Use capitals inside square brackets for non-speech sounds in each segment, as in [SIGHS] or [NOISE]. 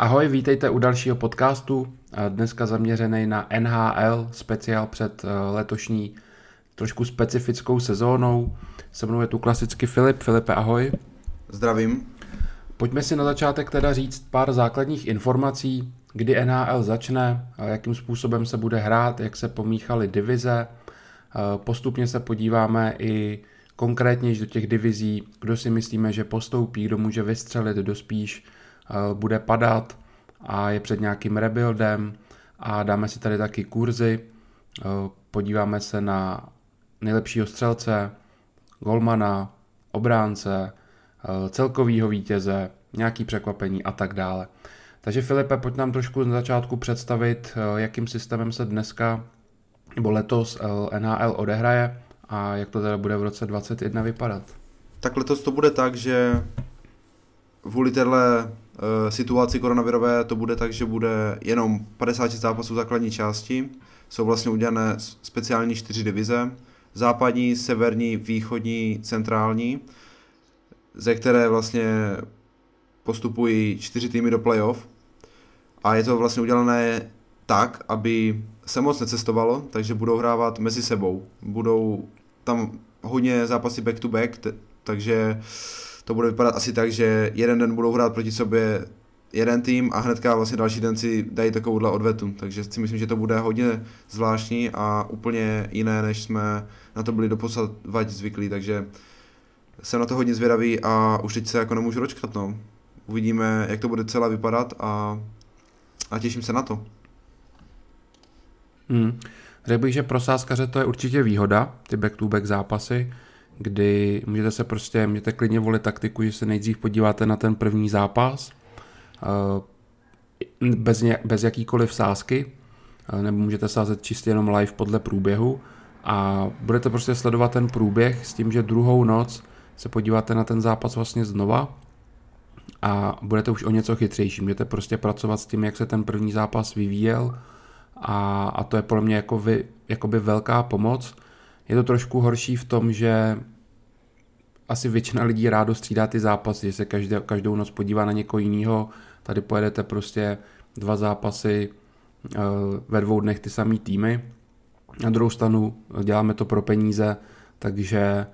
Ahoj, vítejte u dalšího podcastu, dneska zaměřený na NHL, speciál před eh, letošní trošku specifickou sezónou. Se mnou je tu klasicky Filip. Filipe, ahoj. Zdravím. Pojďme si na začátek teda říct pár základních informací, kdy NHL začne, jakým způsobem se bude hrát, jak se pomíchaly divize. Eh, postupně se podíváme i konkrétně do těch divizí, kdo si myslíme, že postoupí, kdo může vystřelit, kdo spíš Eh, bude padat a je před nějakým rebuildem a dáme si tady taky kurzy, eh, podíváme se na nejlepšího střelce, golmana, obránce, eh, celkovýho vítěze, nějaký překvapení a tak dále. Takže Filipe, pojď nám trošku na začátku představit, jakým systémem se dneska nebo letos NHL odehraje a jak to teda bude v roce 2021 vypadat. Tak letos to bude tak, že kvůli téhle Eh, situaci koronavirové to bude tak, že bude jenom 50 zápasů základní části. Jsou vlastně udělané speciální čtyři divize. Západní, severní, východní, centrální, ze které vlastně postupují čtyři týmy do playoff. A je to vlastně udělané tak, aby se moc necestovalo, takže budou hrávat mezi sebou. Budou tam hodně zápasy back to back, takže uh, to bude vypadat asi tak, že jeden den budou hrát proti sobě jeden tým a hnedka vlastně další den si dají takovouhle odvetu. Takže si myslím, že to bude hodně zvláštní a úplně jiné, než jsme na to byli doposud zvyklí, takže jsem na to hodně zvědavý a už teď se jako nemůžu dočkat, no. Uvidíme, jak to bude celé vypadat a, a těším se na to. Hmm. Řekl bych, že pro sáskaře to je určitě výhoda, ty back-to-back zápasy, kdy můžete se prostě, můžete klidně volit taktiku, že se nejdřív podíváte na ten první zápas, eh, bez, ně, bez jakýkoliv sázky, eh, nebo můžete sázet čistě jenom live podle průběhu a budete prostě sledovat ten průběh s tím, že druhou noc se podíváte na ten zápas vlastně znova a budete už o něco chytřejší. Můžete prostě pracovat s tím, jak se ten první zápas vyvíjel a, a to je pro mě jako vy, jakoby velká pomoc, je to trošku horší v tom, že asi většina lidí rádo střídá ty zápasy, že se každé, každou noc podívá na někoho jiného. Tady pojedete prostě dva zápasy uh, ve dvou dnech ty samý týmy. Na druhou stranu děláme to pro peníze, takže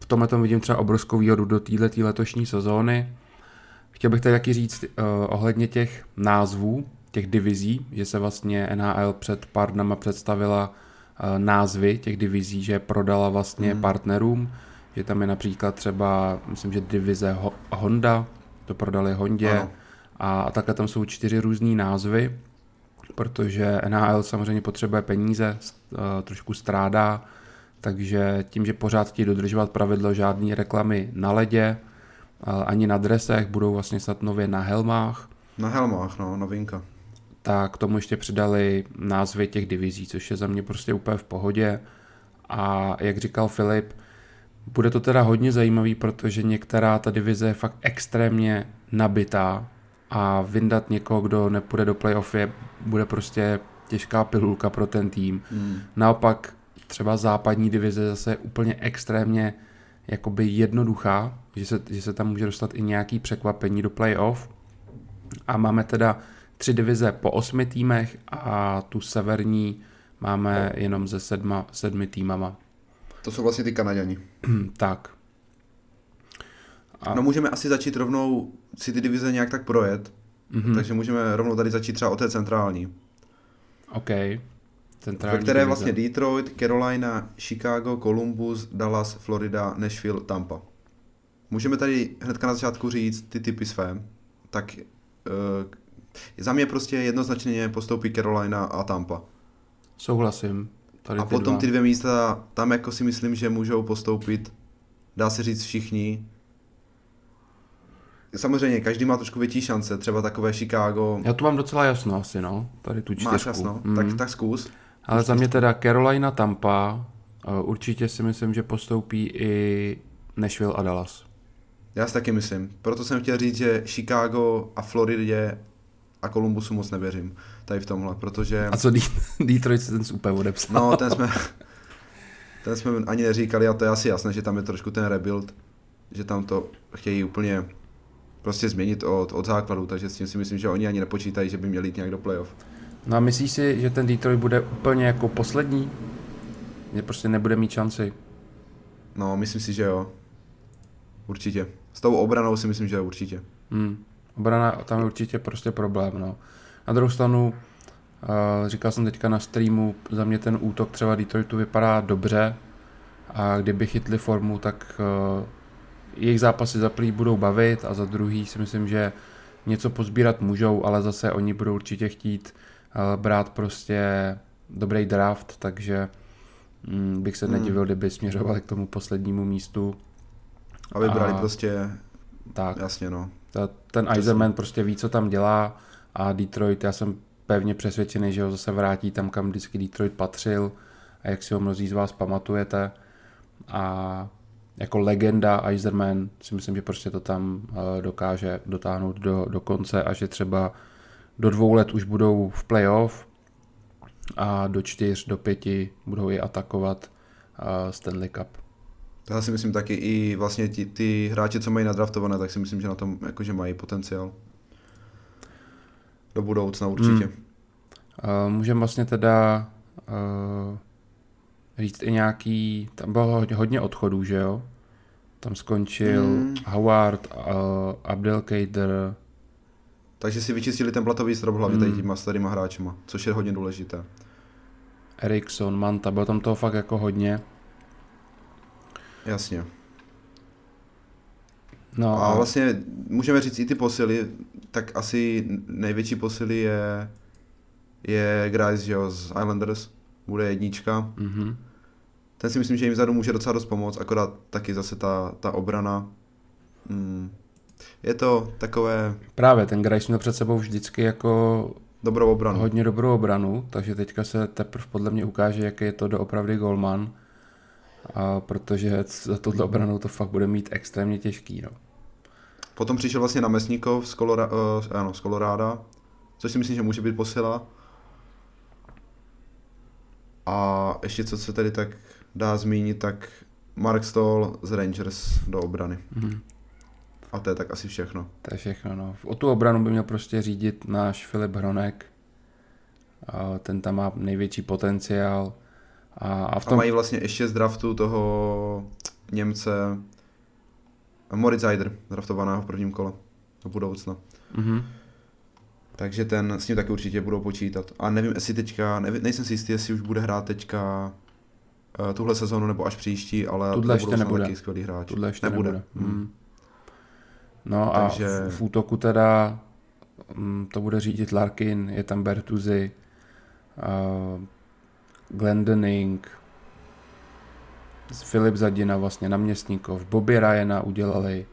v tomhle tom vidím třeba obrovskou výhodu do této letošní sezóny. Chtěl bych tady taky říct uh, ohledně těch názvů, těch divizí, že se vlastně NHL před pár dnama představila Eh, názvy těch divizí, že prodala vlastně mm. partnerům, že tam je například třeba, myslím, že divize Honda, to prodali Hondě ano. a, takhle tam jsou čtyři různé názvy, protože NHL samozřejmě potřebuje peníze, eh, trošku strádá, takže tím, že pořád chtějí dodržovat pravidlo žádné reklamy na ledě, eh, ani na dresech, budou vlastně snad nově na helmách. Na helmách, no, novinka tak k tomu ještě přidali názvy těch divizí, což je za mě prostě úplně v pohodě. A jak říkal Filip, bude to teda hodně zajímavý, protože některá ta divize je fakt extrémně nabitá a vyndat někoho, kdo nepůjde do playoff je, bude prostě těžká pilulka pro ten tým. Hmm. Naopak třeba západní divize zase je úplně extrémně jakoby jednoduchá, že se, že se tam může dostat i nějaký překvapení do playoff. A máme teda tři divize po osmi týmech a tu severní máme jenom ze sedma, sedmi týmama. To jsou vlastně ty Kanaděni. tak. A... No můžeme asi začít rovnou si ty divize nějak tak projet, mm-hmm. takže můžeme rovnou tady začít třeba o té centrální. OK. Centrální Ve které divize. vlastně Detroit, Carolina, Chicago, Columbus, Dallas, Florida, Nashville, Tampa. Můžeme tady hnedka na začátku říct ty typy své. Tak uh, za mě prostě jednoznačně postoupí Carolina a Tampa. Souhlasím. Tady a ty potom dva. ty dvě místa, tam jako si myslím, že můžou postoupit, dá se říct všichni. Samozřejmě, každý má trošku větší šance, třeba takové Chicago. Já tu mám docela jasno asi, no, tady tu čtyřku. Máš jasno, mm. tak, tak zkus. Ale za mě teda Carolina, Tampa, eh, určitě si myslím, že postoupí i Nashville a Dallas. Já si taky myslím. Proto jsem chtěl říct, že Chicago a Floridě a Kolumbusu moc nevěřím tady v tomhle, protože... A co Detroit se ten úplně odepsal? No, ten jsme, ten jsme ani neříkali a to je asi jasné, že tam je trošku ten rebuild, že tam to chtějí úplně prostě změnit od, od základu, takže s tím si myslím, že oni ani nepočítají, že by měli jít nějak do playoff. No a myslíš si, že ten Detroit bude úplně jako poslední? Že prostě nebude mít šanci? No, myslím si, že jo. Určitě. S tou obranou si myslím, že určitě. Hmm. Obrana, tam je určitě prostě problém, no. Na druhou stranu, uh, říkal jsem teďka na streamu, za mě ten útok třeba Detroitu vypadá dobře a kdyby chytli formu, tak uh, jejich zápasy za prvý budou bavit a za druhý si myslím, že něco pozbírat můžou, ale zase oni budou určitě chtít uh, brát prostě dobrý draft, takže um, bych se hmm. nedivil, kdyby směřovali k tomu poslednímu místu. A vybrali a, prostě, tak, jasně no. Ta, ten Eisenman prostě ví, co tam dělá a Detroit, já jsem pevně přesvědčený, že ho zase vrátí tam, kam vždycky Detroit patřil a jak si ho mnozí z vás pamatujete. A jako legenda Eiserman si myslím, že prostě to tam eh, dokáže dotáhnout do, do konce a že třeba do dvou let už budou v playoff a do čtyř, do pěti budou i atakovat uh, Stanley Cup. To já si myslím taky i vlastně ty, ty hráči, co mají nadraftované, tak si myslím, že na tom jakože mají potenciál. Do budoucna určitě. Hmm. Uh, můžeme vlastně teda uh, říct i nějaký, tam bylo hodně odchodů, že jo? Tam skončil hmm. Howard, uh, Abdelkader. Takže si vyčistili ten platový strop hlavně hmm. tady těma starýma hráčima, což je hodně důležité. Erikson, Manta, bylo tam toho fakt jako hodně. Jasně. No a vlastně můžeme říct i ty posily, tak asi největší posily je, je Grice, že jo, z Islanders, bude jednička. Mm-hmm. Ten si myslím, že jim vzadu může docela dost pomoct, akorát taky zase ta, ta obrana. Mm. Je to takové... Právě, ten Grice měl před sebou vždycky jako dobrou obranu. Hodně dobrou obranu, takže teďka se teprve podle mě ukáže, jaký je to doopravdy golman a protože za tohle obranou to fakt bude mít extrémně těžký. No. Potom přišel vlastně na Mesníkov z, Kolora, uh, ano, z Koloráda, což si myslím, že může být posila. A ještě co se tady tak dá zmínit, tak Mark Stoll z Rangers do obrany. Mm-hmm. A to je tak asi všechno. To je všechno, no. O tu obranu by měl prostě řídit náš Filip Hronek. A ten tam má největší potenciál. A, a, v tom... a mají vlastně ještě z draftu toho Němce Moritz Eider, draftovaného v prvním kole do budoucna. Mm-hmm. Takže ten s ním taky určitě budou počítat. A nevím, jestli teďka, nevím, nejsem si jistý, jestli už bude hrát teďka uh, tuhle sezonu nebo až příští, ale tuhle ještě nebude. taky skvělý hráč. Tuhle ještě nebude. nebude. Mm. No Takže... a v, v útoku teda um, to bude řídit Larkin, je tam Bertuzi, uh, Glendening, Filip Zadina vlastně náměstníkov, Bobby Ryana udělali.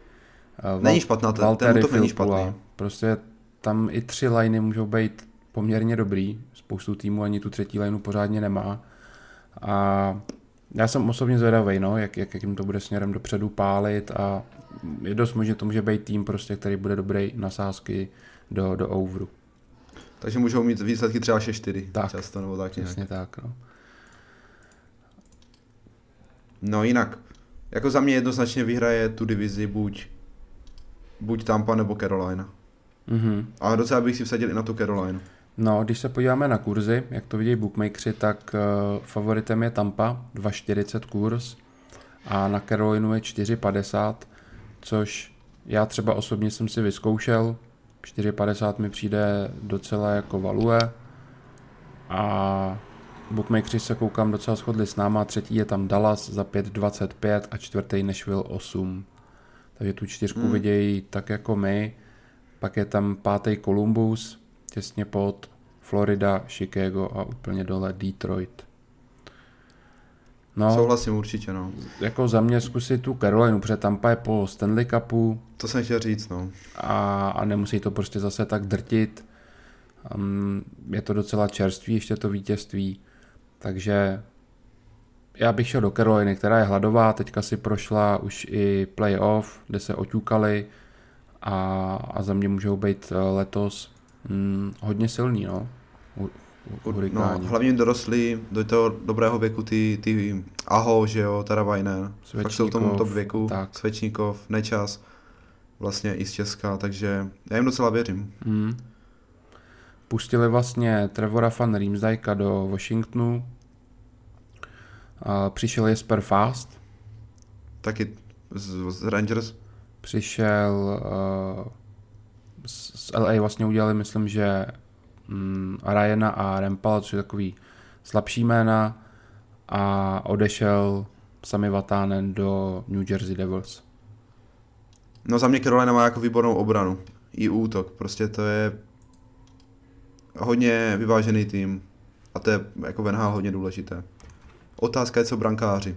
Uh, není špatná, ten, ten to není špatný. Prostě tam i tři liney můžou být poměrně dobrý, spoustu týmů ani tu třetí lineu pořádně nemá. A já jsem osobně zvědavý, no, jak, jak, jak jim to bude směrem dopředu pálit a je dost možné, to může být tým, prostě, který bude dobrý na sázky do, do overu. Takže můžou mít výsledky třeba 6-4 tak, často, nebo tak nějak. Přesně tak, no. No jinak, jako za mě jednoznačně vyhraje tu divizi buď, buď Tampa nebo Carolina. Mm-hmm. A docela bych si vsadil i na tu Carolina. No, když se podíváme na kurzy, jak to vidí bookmakeri, tak uh, favoritem je Tampa, 2,40 kurz a na Carolinu je 4,50, což já třeba osobně jsem si vyzkoušel, 4,50 mi přijde docela jako value a bookmakeri se koukám docela shodli s náma, třetí je tam Dallas za 5,25 a čtvrtý Nashville 8. Takže tu čtyřku hmm. vidějí tak jako my. Pak je tam pátý Columbus, těsně pod Florida, Chicago a úplně dole Detroit. No, Souhlasím určitě, no. Jako za mě zkusit tu Carolinu, protože Tampa je po Stanley Cupu. To jsem chtěl říct, no. A, a nemusí to prostě zase tak drtit. Um, je to docela čerstvý, ještě to vítězství. Takže já bych šel do Caroliny, která je hladová, teďka si prošla už i playoff, kde se oťukali a, a za mě můžou být eh, letos hm, hodně silní, no. U, no, hlavně dorostli do toho dobrého věku ty, ty Aho, že jo, Taravajnen. Fakt jsou v tom top věku, tak. Svečníkov, Nečas. vlastně i z Česka, takže já jim docela věřím. Hmm. Pustili vlastně Trevora van Riemsdijka do Washingtonu. A přišel Jesper Fast. Taky z, z Rangers. Přišel uh, z LA vlastně udělali, myslím, že um, Ryana a Rempala, což je takový slabší jména a odešel Sami Vatanen do New Jersey Devils. No za mě Carolina má jako výbornou obranu. I útok. Prostě to je hodně vyvážený tým. A to je jako Venhal hodně důležité. Otázka je, co brankáři.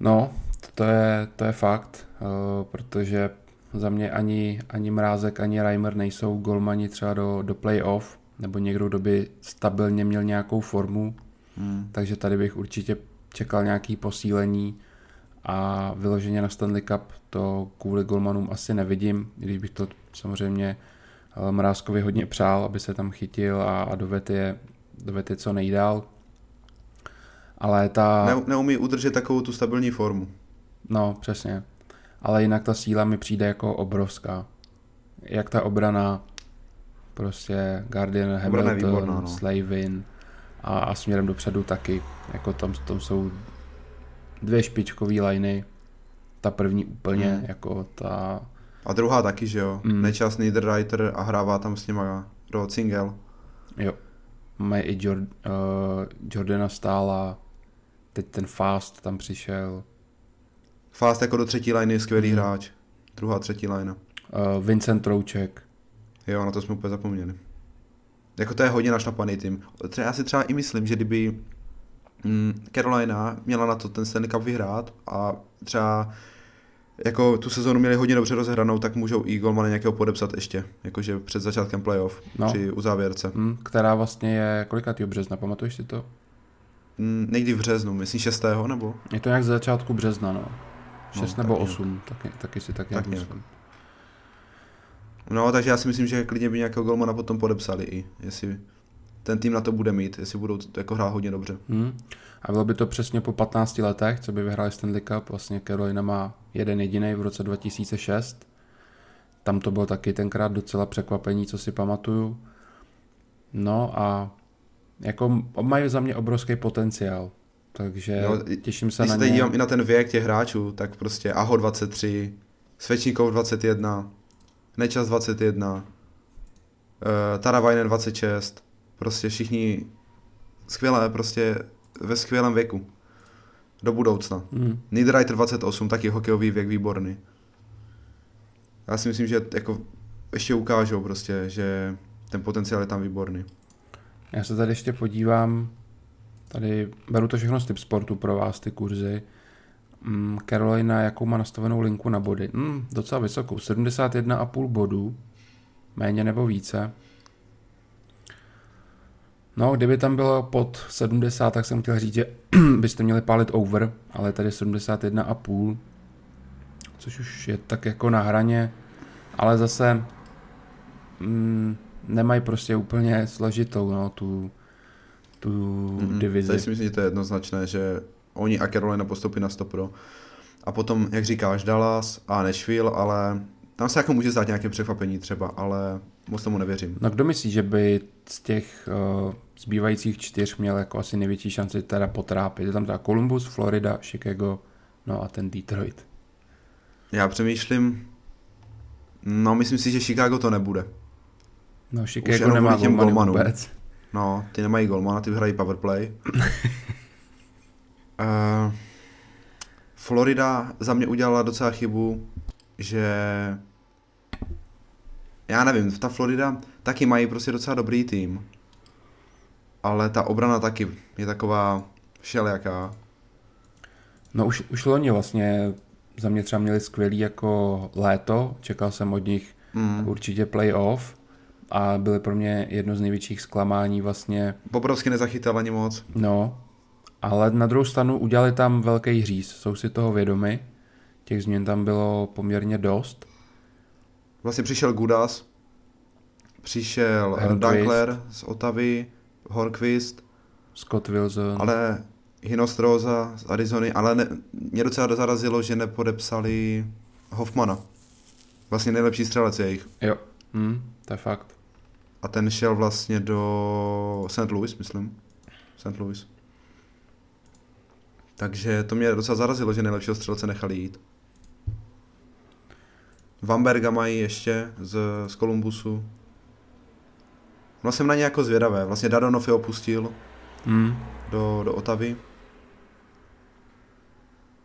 No, to je, to je fakt, uh, protože za mě ani, ani Mrázek, ani Reimer nejsou golmani třeba do, do playoff, nebo někdo, kdo by stabilně měl nějakou formu, hmm. takže tady bych určitě čekal nějaký posílení a vyloženě na Stanley Cup to kvůli golmanům asi nevidím, když bych to samozřejmě eh, Mrázkovi hodně přál, aby se tam chytil a, a dovedl je, dovedl je co nejdál. Ale ta... Ne, neumí udržet takovou tu stabilní formu. No, přesně. Ale jinak ta síla mi přijde jako obrovská. Jak ta obrana, prostě Guardian, Hamilton, výborná, no. Slavin a, a směrem dopředu taky. Jako tam, tam jsou dvě špičkové liney. Ta první úplně, mm. jako ta... A druhá taky, že jo? Mm. Nečas Niederreiter a hrává tam s nima Rod Single. Jo. Mají i Jord, uh, Jordana Stála, teď ten Fast tam přišel. Fast jako do třetí liney skvělý mm. hráč. Druhá, třetí line. Uh, Vincent Trouček. Jo, na to jsme úplně zapomněli. Jako to je hodně našlapaný tým. Třeba, já si třeba i myslím, že kdyby mm, Carolina měla na to ten Stanley Cup vyhrát a třeba jako tu sezónu měli hodně dobře rozehranou, tak můžou i golmana nějakého podepsat ještě, jakože před začátkem playoff, no. při uzávěrce. Mm, která vlastně je kolikátýho března, pamatuješ si to? Mm, někdy v březnu, myslím 6. nebo? Je to nějak z začátku března, no. 6 no, nebo 8, taky, taky si tak, tak nějak myslím. No, takže já si myslím, že klidně by nějakého golmana potom podepsali i, jestli ten tým na to bude mít, jestli budou jako hrát hodně dobře. Hmm. A bylo by to přesně po 15 letech, co by vyhráli Stanley Cup. Vlastně Carolina má jeden jediný v roce 2006. Tam to bylo taky tenkrát docela překvapení, co si pamatuju. No a jako mají za mě obrovský potenciál. Takže no, těším se když na ně. Když dívám i na ten věk těch hráčů, tak prostě Aho 23, Svečníkov 21, Nečas 21, uh, Taravajnen 26, prostě všichni skvělé, prostě ve skvělém věku. Do budoucna. Mm. Niederreiter 28, taky hokejový věk výborný. Já si myslím, že jako ještě ukážou prostě, že ten potenciál je tam výborný. Já se tady ještě podívám, tady beru to všechno z typ sportu pro vás, ty kurzy. Mm, Carolina, jakou má nastavenou linku na body? Mm, docela vysokou, 71,5 bodů, méně nebo více. No, kdyby tam bylo pod 70, tak jsem chtěl říct, že [CLEARS THROAT] byste měli pálit over, ale tady 71,5, což už je tak jako na hraně, ale zase mm, nemají prostě úplně složitou no, tu, tu mm-hmm. divizi. Tady si myslím, že to je jednoznačné, že oni a Carolina postoupí na 100 pro. A potom, jak říkáš, Dallas a Nashville, ale tam se jako může zdát nějaké překvapení třeba, ale moc tomu nevěřím. No kdo myslí, že by z těch uh, zbývajících čtyř měl jako asi největší šanci teda potrápit? Je tam teda Columbus, Florida, Chicago, no a ten Detroit. Já přemýšlím, no myslím si, že Chicago to nebude. No Chicago nemá vůbec. No, ty nemají golmana, ty hrají powerplay. uh, [LAUGHS] Florida za mě udělala docela chybu, že já nevím, ta Florida taky mají prostě docela dobrý tým, ale ta obrana taky je taková všelijaká. No už, už loni vlastně za mě třeba měli skvělý jako léto, čekal jsem od nich mm. určitě playoff a byly pro mě jedno z největších zklamání vlastně. Bobrovsky nezachytal ani moc. No, ale na druhou stranu udělali tam velký hříz, jsou si toho vědomi, těch změn tam bylo poměrně dost Vlastně přišel Gudas, přišel Hornquist. Dunkler z Otavy, Hornquist, Scott Wilson. Ale Hinostroza z Arizony, ale ne, mě docela zarazilo, že nepodepsali Hoffmana. Vlastně nejlepší střelec jejich. Jo, hm, to je fakt. A ten šel vlastně do St. Louis, myslím. St. Louis. Takže to mě docela zarazilo, že nejlepšího střelce nechali jít. Vamberga mají ještě z, z Kolumbusu. No jsem na ně jako zvědavé. Vlastně Dadonov je opustil Hm. do, do Otavy.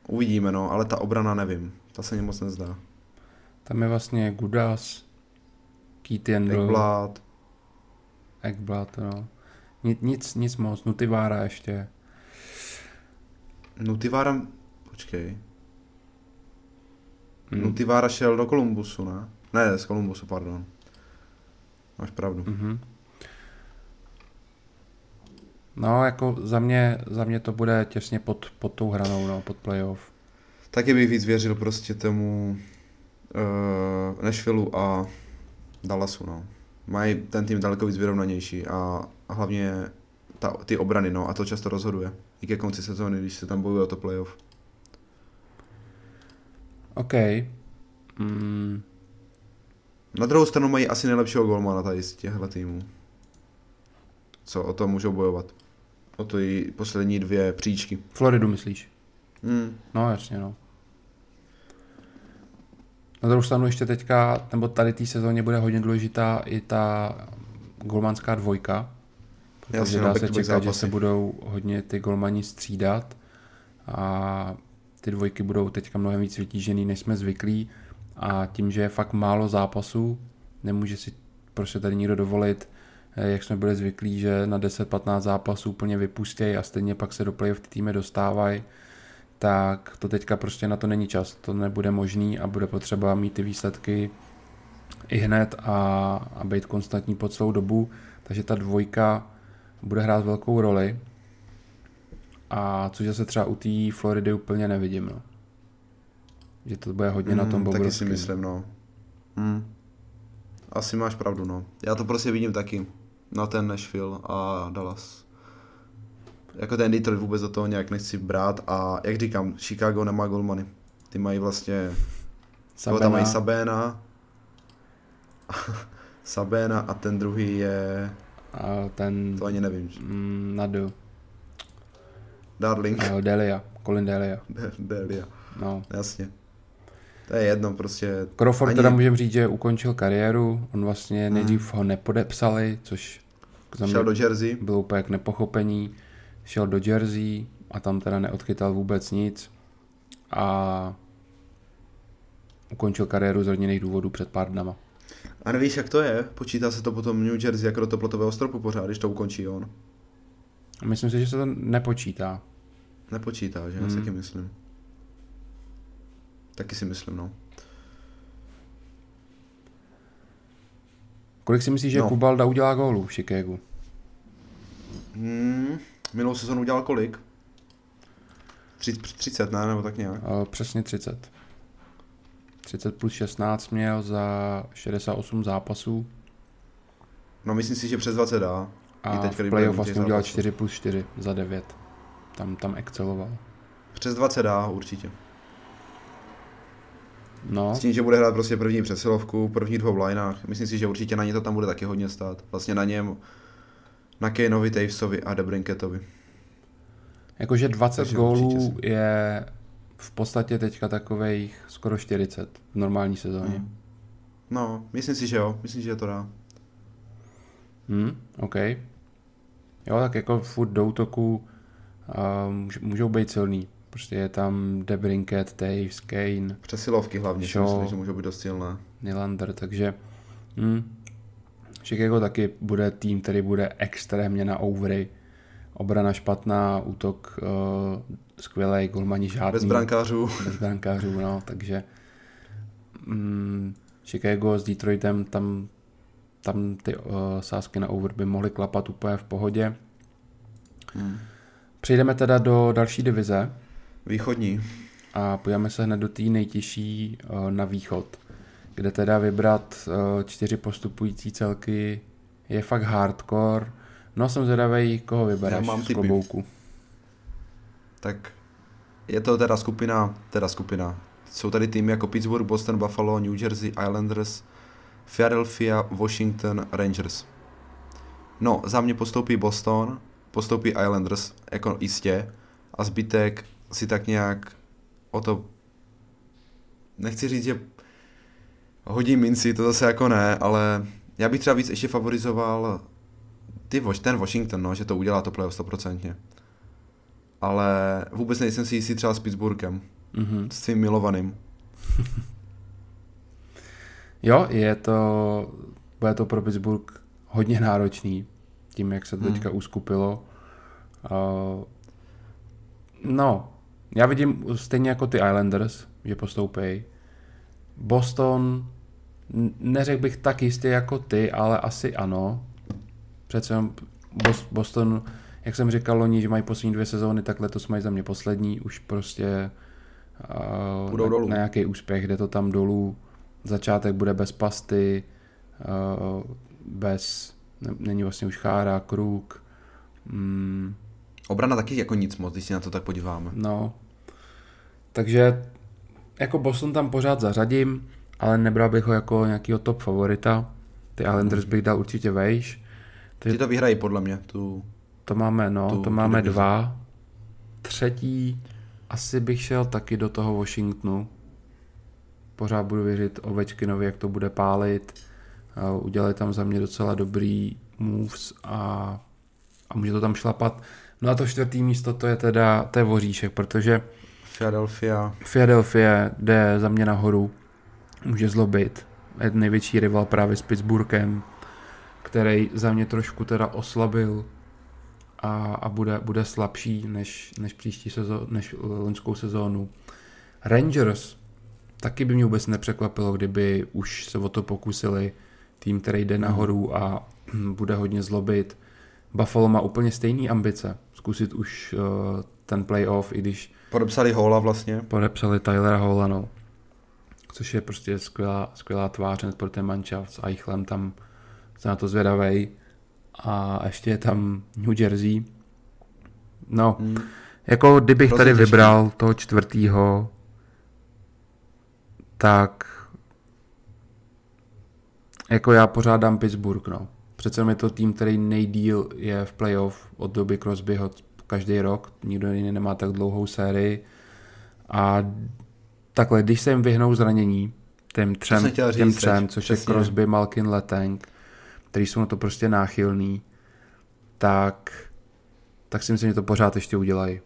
Uvidíme, no, ale ta obrana nevím. Ta se mi moc nezdá. Tam je vlastně Gudas, Keith Yandel, Ekblad, no. Nic, nic, nic moc, Nutivára ještě. Nutivára, počkej. Hm. Nutivára šel do Kolumbusu, ne? Ne, z Kolumbusu, pardon. Máš pravdu. Mhm. No, jako za mě, za mě to bude těsně pod, pod tou hranou, no, pod playoff. Taky bych víc věřil prostě tomu uh, Nashvilleu a Dallasu, no. Mají ten tým daleko víc vyrovnanější a, a hlavně ta, ty obrany, no, a to často rozhoduje. I ke konci sezóny, když se tam bojuje o to playoff. OK. Mm, Na druhou stranu mají asi nejlepšího golmana tady z těchto týmů. Co o to můžou bojovat. O to i poslední dvě příčky. Floridu myslíš? Hmm. No, jasně, no. Na druhou stranu ještě teďka, nebo tady té sezóně bude hodně důležitá i ta golmanská dvojka. Protože Jasně, no, dá se čekat, že se budou hodně ty golmani střídat a ty dvojky budou teďka mnohem víc vytížený, než jsme zvyklí a tím, že je fakt málo zápasů, nemůže si prostě tady nikdo dovolit, eh, jak jsme byli zvyklí, že na 10-15 zápasů úplně vypustějí a stejně pak se do playoff ty týmy dostávají, tak to teďka prostě na to není čas, to nebude možný a bude potřeba mít ty výsledky i hned a, a být konstantní po celou dobu, takže ta dvojka bude hrát velkou roli a což zase třeba u té Floridy úplně nevidím, no. Že to bude hodně na tom Hmm, Taky si Bobrovském. myslím, no. Hmm. Asi máš pravdu, no. Já to prostě vidím taky. Na ten Nashville a Dallas. Jako ten Detroit vůbec do toho nějak nechci brát a jak říkám, Chicago nemá golmany. Ty mají vlastně, Sabena. tam mají Sabéna, [LAUGHS] Sabéna a ten druhý je, a ten to ani nevím, mm, Nadu, Darling, a Delia, Colin Delia, De- Delia, no. jasně. To je jedno, prostě. Crawford Ani- teda můžeme říct, že ukončil kariéru, on vlastně nejdřív ho nepodepsali, což za mě Šel do Jersey, bylo úplně jak nepochopení, šel do Jersey a tam teda neodchytal vůbec nic a ukončil kariéru z rodinných důvodů před pár dnama. A nevíš, jak to je? Počítá se to potom New Jersey jako do teplotového stropu pořád, když to ukončí on. Myslím si, že se to nepočítá. Nepočítá, že? Já si taky myslím. Taky si myslím, no. Kolik si myslíš, že No. Kubalda udělá gólů v Chicagu? Hmm, minulou sezonu udělal kolik? Tři- 30, ne? Nebo tak nějak. Uh, přesně 30. 30 plus 16 měl za 68 zápasů No myslím si, že přes 20 dá. I a teď, v playoff vlastně udělal zápasů. 4 plus 4 za 9. Tam, tam exceloval. Přes 20 dá, určitě. No, S tím, že bude hrát prostě první přesilovku, první dvou lineách. Myslím si, že určitě na ně to tam bude taky hodně stát. Vlastně na něm, na Kaneovi, Tavesovi a Debrinketovi. jakože 20 Takže gólů je v podstatě teďka takových skoro 40 v normální sezóně. Hmm. No, myslím si, že jo. Myslím, že to dá. Hmm, OK. Jo, tak jako furt do útoku uh, můžou být silný. Prostě je tam Debrinket, Taves, Kane, Přesilovky hlavně, si Shaw. myslím, že můžou být dost silné. Nylander, takže hm, Chicago taky bude tým, který bude extrémně na overy. Obrana špatná, útok uh, skvělý, golmani žádný. Bez brankářů. Bez brankářů, no, takže mm, Chicago s Detroitem tam, tam ty uh, sázky na over by mohly klapat úplně v pohodě. Hmm. Přejdeme teda do další divize Východní. a podíváme se hned do té nejtěžší uh, na východ, kde teda vybrat uh, čtyři postupující celky je fakt hardcore. No jsem zvědavý, koho vybereš Já mám z klobouku. Tak je to teda skupina, teda skupina. jsou tady týmy jako Pittsburgh, Boston, Buffalo, New Jersey, Islanders, Philadelphia, Washington, Rangers. No, za mě postoupí Boston, postoupí Islanders, jako jistě, a zbytek si tak nějak o to, nechci říct, že hodí minci, to zase jako ne, ale já bych třeba víc ještě favorizoval ty, ten Washington, no, že to udělá to playoff 100%. Ale vůbec nejsem si jistý třeba s Pittsburghem. Mm-hmm. S tím milovaným. [LAUGHS] jo, je to, bude to pro Pittsburgh hodně náročný, tím, jak se to teďka hmm. uskupilo. Uh, no, já vidím stejně jako ty Islanders, že postoupí. Boston, neřekl bych tak jistě jako ty, ale asi ano. Přece Boston, jak jsem říkal loni, že mají poslední dvě sezóny, tak letos mají za mě poslední. Už prostě uh, na, dolů. na nějaký úspěch, jde to tam dolů. Začátek bude bez pasty, uh, bez, ne, není vlastně už chára, kruk. Mm. Obrana taky jako nic moc, když si na to tak podíváme. No. Takže jako Boston tam pořád zařadím, ale nebral bych ho jako nějakýho top favorita. Ty Islanders bych dal určitě vejš. Ty to vyhrají podle mě. Tu, to máme, no, tu, to máme tu dva. Třetí, asi bych šel taky do toho Washingtonu. Pořád budu věřit Ovečkinovi, jak to bude pálit. Udělali tam za mě docela dobrý moves a, a může to tam šlapat. No a to čtvrtý místo, to je teda, to je voříšek, protože Philadelphia. Philadelphia jde za mě nahoru, může zlobit. Je největší rival právě s Pittsburghem, který za mě trošku teda oslabil a, a bude, bude slabší než, než příští sezónu, než loňskou sezónu. Rangers taky by mě vůbec nepřekvapilo, kdyby už se o to pokusili tým, který jde nahoru a [CLEARS THROAT] bude hodně zlobit. Buffalo má úplně stejné ambice, zkusit už uh, ten playoff, i když... Podepsali Hola vlastně. Podepsali Tylera Hola, no. Což je prostě skvělá, skvělá tvář pro ten mančaft s Eichlem tam se na to zvědavej. A ještě je tam New Jersey. No, hmm. jako kdybych tady těžký. vybral toho čtvrtýho, tak jako já pořádám Pittsburgh, no. Přece je to tým, který nejdíl je v playoff od doby Crosbyho každý rok. Nikdo jiný nemá tak dlouhou sérii. A takhle, když se jim vyhnou zranění, těm třem, těm třem což Přesně. je Crosby, Malkin, Letang, který jsou na to prostě náchylný, tak, tak si myslím, že to pořád ještě udělají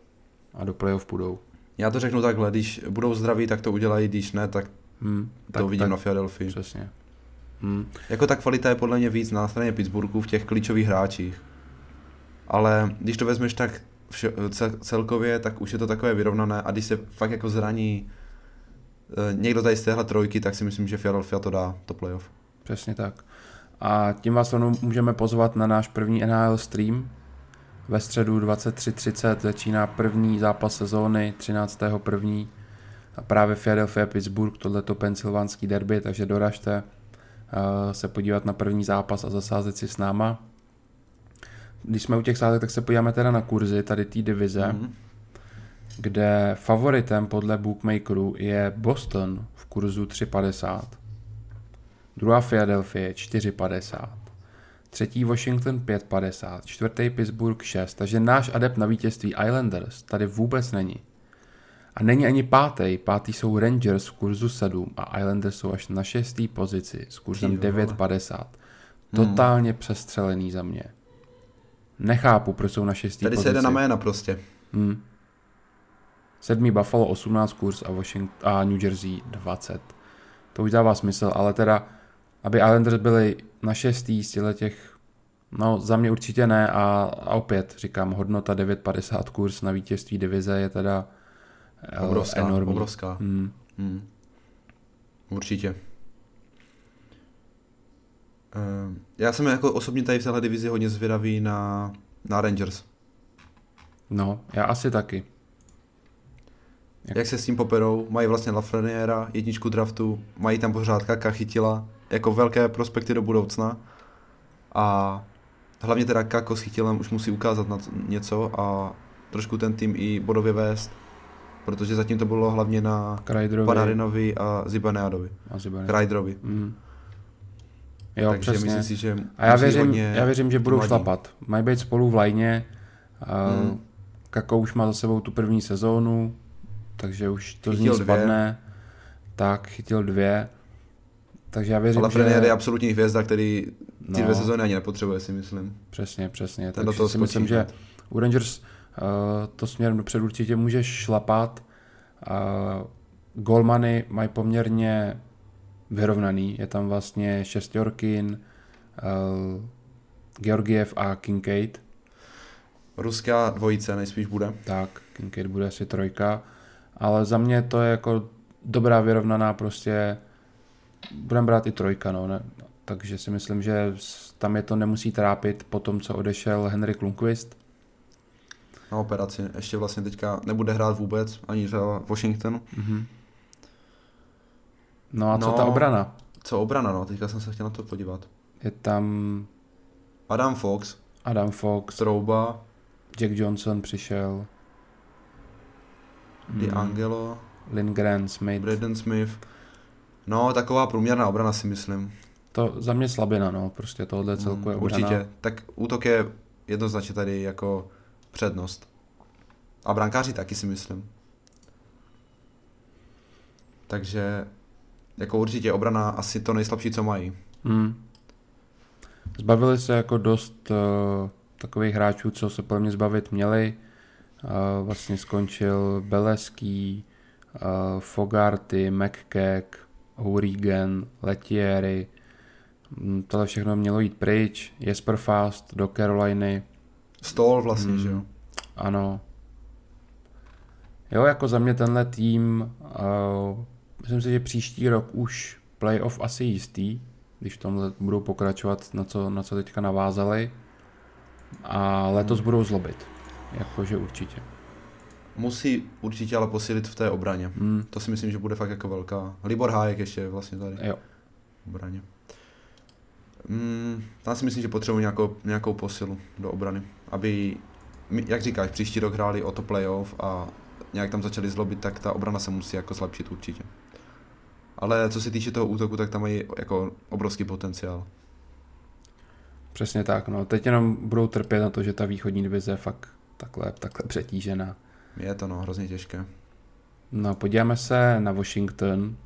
a do playoff půjdou. Já to řeknu takhle, když budou zdraví, tak to udělají, když ne, tak hmm, to tak, vidím tak, na Philadelphia. Přesně. Hmm. Jako ta kvalita je podle mě víc na straně Pittsburghu v těch klíčových hráčích. Ale když to vezmeš tak vše, celkově, tak už je to takové vyrovnané a když se fakt jako zraní někdo tady z téhle trojky, tak si myslím, že Philadelphia to dá, to playoff. Přesně tak. A tím vás můžeme pozvat na náš první NHL stream. Ve středu 23.30 začíná první zápas sezóny 13.1. A právě Philadelphia Pittsburgh, tohleto pensylvánský derby, takže doražte uh, se podívat na první zápas a zasázet si s náma. Když jsme u těch sázek, tak se podíváme teda na kurzy tady té divize, mm-hmm. Kde favoritem podle bookmakerů je Boston v kurzu 3,50 druhá Philadelphia 4,50, třetí Washington 5,50, čtvrtý Pittsburgh 6, takže náš adept na vítězství Islanders tady vůbec není. A není ani pátý, pátý jsou Rangers v kurzu 7 a Islanders jsou až na šestý pozici s kurzem 9,50. Hmm. Totálně hmm. přestřelený za mě. Nechápu, proč jsou na šestý Tady pozici. Tady se jde na jména prostě. Hmm. Sedmý Buffalo 18 kurz a, Washington, a New Jersey 20. To už dává smysl, ale teda aby Islanders byli na šestý z těch, no za mě určitě ne a, a opět říkám, hodnota 9,50 kurz na vítězství divize je teda eh, obrovská, enormní. Obrovská. Hmm. Hmm. Určitě. Uh, já jsem jako osobně tady v téhle divizi hodně zvědavý na, na Rangers. No, já asi taky. Jak... Jak se s tím poperou, mají vlastně Lafreniera, jedničku draftu, mají tam pořád Kaka chytila, jako velké prospekty do budoucna. A hlavně teda Kako s chytilem už musí ukázat na něco a trošku ten tým i bodově vést. protože zatím to bylo hlavně na Krajdrovi Panarinovi a Zibaneadovi. a Zibane. Krajdrovi. Mm. Jo, Takže přesně. myslím si, že A já věřím, já věřím, že budou mladí. šlapat. Mají být spolu v lajně. Hmm. Hmm. Kako už má za sebou tu první sezónu, takže už to z ní Chytil dvě. spadne. Tak, chytil dvě. Takže já věřím, Ale že... Frenier je absolutní hvězda, který ty No. dvě sezóny ani nepotřebuje, si myslím. Přesně, přesně. Ten Takže toho si myslím, že u Rangers uh, to směrem dopředu určitě může šlapat. Uh, golmany mají poměrně vyrovnaný. Je tam vlastně Šestorkin, uh, Georgiev a Kincaid. Ruská dvojice nejspíš bude. Tak, Kincaid bude asi trojka. Ale za mě to je jako dobrá vyrovnaná prostě budeme brát i trojka, no. Ne? Takže si myslím, že tam je to nemusí trápit po tom, co odešel Henrik Lundqvist. Na operaci. Ještě vlastně teďka nebude hrát vůbec, ani za Washington. Mhm. No a co No. ta obrana? Co obrana, no, teďka jsem se chtěl na to podívat. Je tam Adam Fox, Adam Fox, Trouba, Jack Johnson přišel, Di mm, Angelo, Lindgren, Smith. Braden Smith. No, taková průměrná obrana si myslím. To za mě slabina, no, prostě tohle celkově Mm, obrana. Určitě. Tak útok je jednoznačně tady jako přednost. A brankáři taky si myslím. Takže jako určitě obrana asi to nejslabší, co mají. Hmm. Zbavili se jako dost uh, takových hráčů, co se podle mě zbavit měli. Vlastně skončil Beleský, Fogarty, McKeck, O'Regan, Letiery. Mm, Tohle všechno mělo jít pryč. Jesper Fast do Caroliny. Stol vlastně, Mm. že jo. Ano. Jo, jako za mě tenhle tým, uh, myslím si, že příští rok už playoff asi jistý, když v tomhle budou pokračovat, na co, na co teďka navázali. A letos budou zlobit. Jakože určitě. Musí určitě ale posílit v té obraně. Hmm. To si myslím, že bude fakt jako velká. Libor Hájek ještě je vlastně tady Jo. obraně. Mm, tam si myslím, že potřebují nějakou, nějakou posilu do obrany, aby, jak říkáš, příští rok hráli o to playoff a nějak tam začali zlobit, tak ta obrana se musí jako zlepšit určitě. Ale co se týče toho útoku, tak tam mají jako obrovský potenciál. Přesně tak. No. Teď jenom budou trpět na to, že ta východní divize fakt takhle, takhle přetížená. Je to no, hrozně těžké. No, podíváme se na Washington,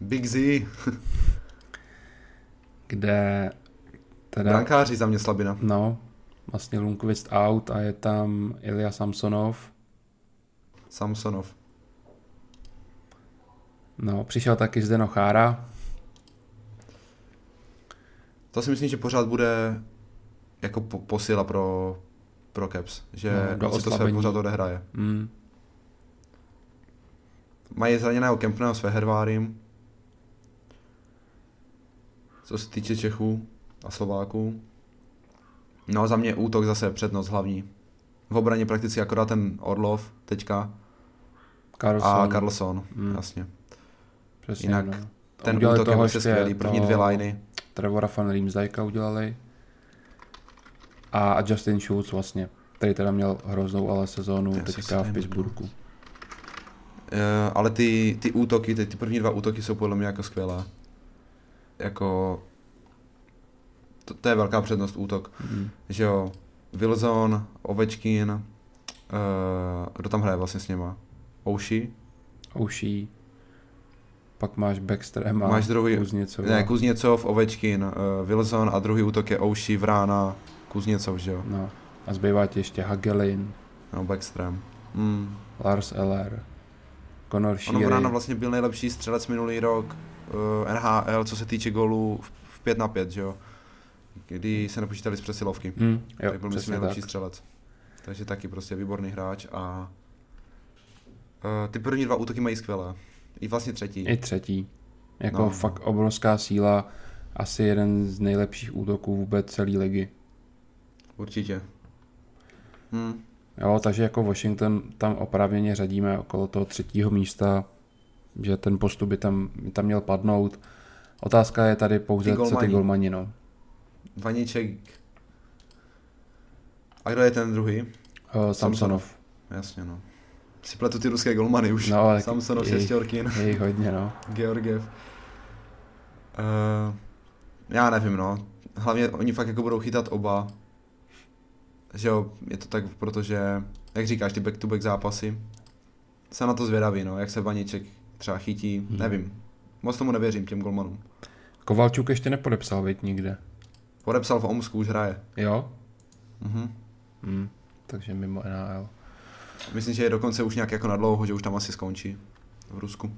Big Z, [LAUGHS] kde teda... brankáři za mě slabina. No, vlastně Lundqvist out a je tam Ilya Samsonov. Samsonov. No, přišel taky Zdeno Chára. To si myslím, že pořád bude jako po, posila pro, pro Caps, že No, do no, si to se pořád odehraje. Mm, Mají zraněného Kempného s Fehervárym. Co se týče Čechů a Slováků. No za mě útok zase přednost hlavní. V obraně prakticky akorát ten Orlov teďka Carlson. a Carlson, Mm. jasně. Přesně, jinak no. Ten útok je ještě skvělý, první to- dvě liney. Trevora van Riemsdijka udělali. A, a Justin Schultz vlastně, který teda měl hroznou ale sezónu se teďka v Pittsburghu. Eh, ale ty, ty útoky, ty, ty první dva útoky jsou podle mě jako skvělé. Jako... To, to je velká přednost útok. Mm. že jo, Wilson, Ovečkin, uh, kdo tam hraje vlastně s něma? Ouši? Ouší. Pak máš Backstrema, Máš druhý, Kuzněcova. ne, Kuzněcov, Ovečkin, uh, Wilson a druhý útok je Ouši, Vrána, Kuzněcov, že jo, No. A zbývá ti ještě Hagelin, no, Backstream. Mm. Lars Eller, Conor Ono Sheary. Vrána vlastně byl nejlepší střelec minulý rok uh, NHL, co se týče gólů v, v 5 na 5, že jo, kdy se nepočítali z přesilovky. Mm, jo, tak byl myslím nejlepší tak. střelec. Takže taky prostě výborný hráč a uh, ty první dva útoky mají skvělé. I vlastně třetí. I třetí. Jako no. fakt obrovská síla. Asi jeden z nejlepších útoků vůbec celé ligy. Určitě. Hmm. Jo, takže jako Washington tam oprávněně řadíme okolo toho třetího místa, že ten postup by tam, by tam měl padnout. Otázka je tady pouze, Ty co ty golmani. no. Vaníček. A kdo je ten druhý? Uh, Samsonov. Jasně, no. si pletu ty ruské golmany už. No, Samsonov, je jich- Šestěrkin, Je jich hodně, no. [LAUGHS] Georgiev. Uh, já nevím, no. Hlavně oni fakt jako budou chytat oba. Že jo, je to tak, protože, jak říkáš, ty back-to-back zápasy. Jsem na to zvědavý, no, jak se Vaníček třeba chytí, Hmm. nevím. Moc tomu nevěřím, těm golmanům. Kovalčuk ještě nepodepsal, věď nikde. Podepsal v Omsku, už hraje. Jo? Mhm. Hm, takže mimo NHL. Myslím, že je dokonce už nějak jako na dlouho, že už tam asi skončí. V Rusku.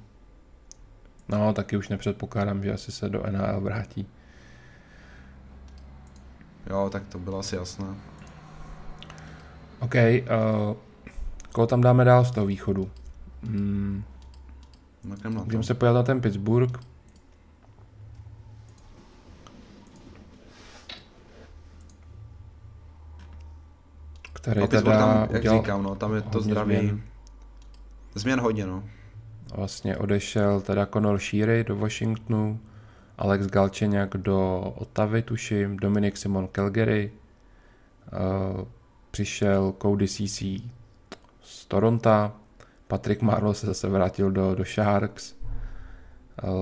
No, taky už nepředpokládám, že asi se do NHL vrátí. Jo, tak to bylo asi jasné. OK, uh, koho tam dáme dál z toho východu? Hmm, to. můžeme se podívat na ten Pittsburgh. Který No, Pittsburgh teda tam, jak udělal, říkám, no, tam je to zdraví. změn. Změn hodně, no. vlastně odešel teda Conor Sheary do Washingtonu, Alex Galcheňák do Ottavy, tuším, Dominik Simon Calgary, uh, přišel Cody CC z Toronto, Patrick Marlowe se zase vrátil do, do Sharks,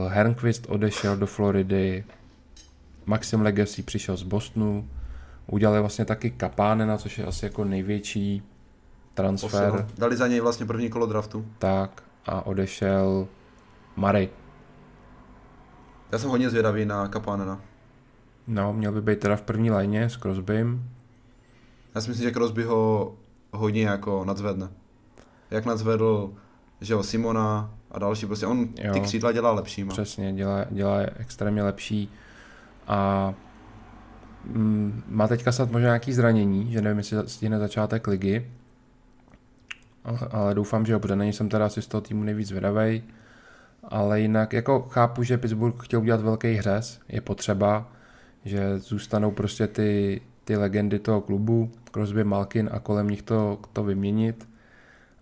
Hernquist odešel do Floridy, Maxim Legacy přišel z Bostonu, udělali vlastně taky Kapánena, což je asi jako největší transfer. Posil. Dali za něj vlastně první kolo draftu. tak a odešel Murray. Já jsem hodně zvědavý na Kapánena. No, měl by být teda v první lajně s Crosbym. Já si myslím, že Crosby ho hodně jako nadzvedne. Jak nadzvedl, že jo, Simona a další, prostě on Jo. ty křídla dělá lepšíma. Přesně, dělá, dělá extrémně lepší. A mm, má teďka snad možná nějaký zranění, že nevím, jestli stihne začátek ligy. Ale, ale doufám, že ho bude. Není jsem teda asi z toho týmu nejvíc zvědavej. Ale jinak, jako chápu, že Pittsburgh chtěl udělat velký hřez, je potřeba, že zůstanou prostě ty, ty legendy toho klubu, Crosby, Malkin a kolem nich to, to vyměnit,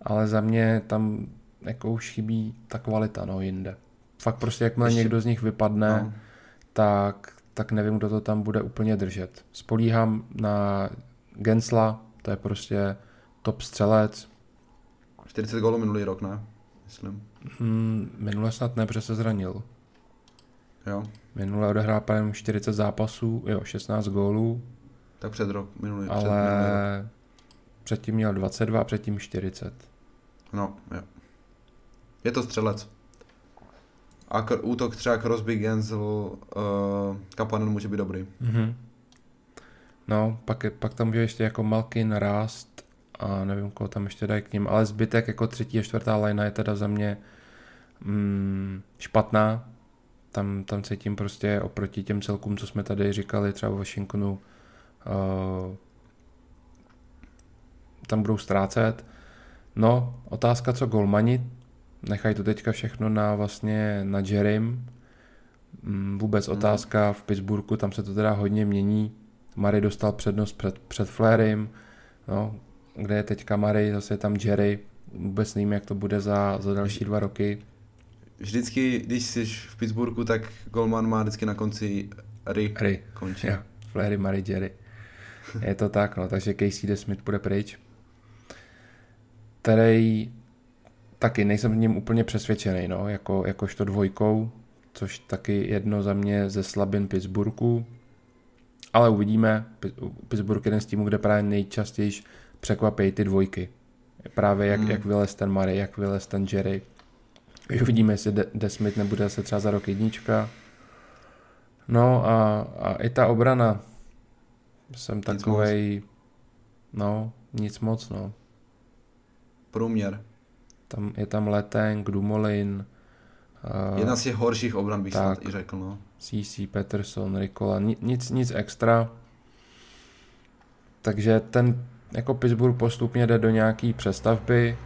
ale za mě tam jako už chybí ta kvalita, no, jinde. Fakt prostě, jakmile Ještě- někdo z nich vypadne, No. tak, tak nevím, kdo to tam bude úplně držet. Spolíhám na Gensla, to je prostě top střelec. 40 gólů minulý rok, ne? Myslím. Hmm, minule snad ne, protože se zranil. Jo. Minule odehrál jenom 40 zápasů, jo, 16 gólů, Tak před rok, minulý, před minulý rok. ale předtím měl 22 a předtím 40. No, jo. Je to střelec. A k- útok třeba Crosby, Gensel, uh, Kapanen může být dobrý. Mhm. No, pak, je, pak tam bude ještě jako Malkin, Rast a nevím, koho tam ještě dají k ním, ale zbytek jako třetí a čtvrtá lajna je teda za mě mm, špatná. Tam, tam cítím prostě oproti těm celkům, co jsme tady říkali třeba v Washingtonu, tam budou ztrácet. No, otázka, co golmani, nechají to teďka všechno na vlastně na Jerem. Mm, Vůbec Mhm. otázka v Pittsburghu, tam se to teda hodně mění. Murray dostal přednost před, před Flairem, no, kde je teďka Murray, zase je tam Jerry. Vůbec nevím, jak to bude za, za další dva roky. Vždycky, když jsi v Pittsburghu, tak Golman má vždycky na konci Ry Hry, končí. jo, Flairy, Murray, Jerry. Je to tak, no, takže Casey DeSmith bude pryč. Který taky nejsem v něm úplně přesvědčený, no, jako, jakožto dvojkou, což taky jedno za mě ze slabin Pittsburghu. Ale uvidíme, Pi- Pittsburgh je jeden z týmů, kde právě nejčastěji překvapí ty dvojky. Právě jak, Hmm. jak vylez ten Murray, jak vylez ten Jerry. Takže uvidíme, jestli De- DeSmith nebude zase třeba za rok jednička. No a, a i ta obrana. Jsem takovej, no, nic moc, no. Průměr. Tam, je tam Leteng, Dumolin, uh, Jedna z těch horších obran bych tak. snad i řekl, no. CC, Peterson, Rikola, ni- nic, nic extra. Takže ten jako Pittsburgh postupně jde do nějaký přestavby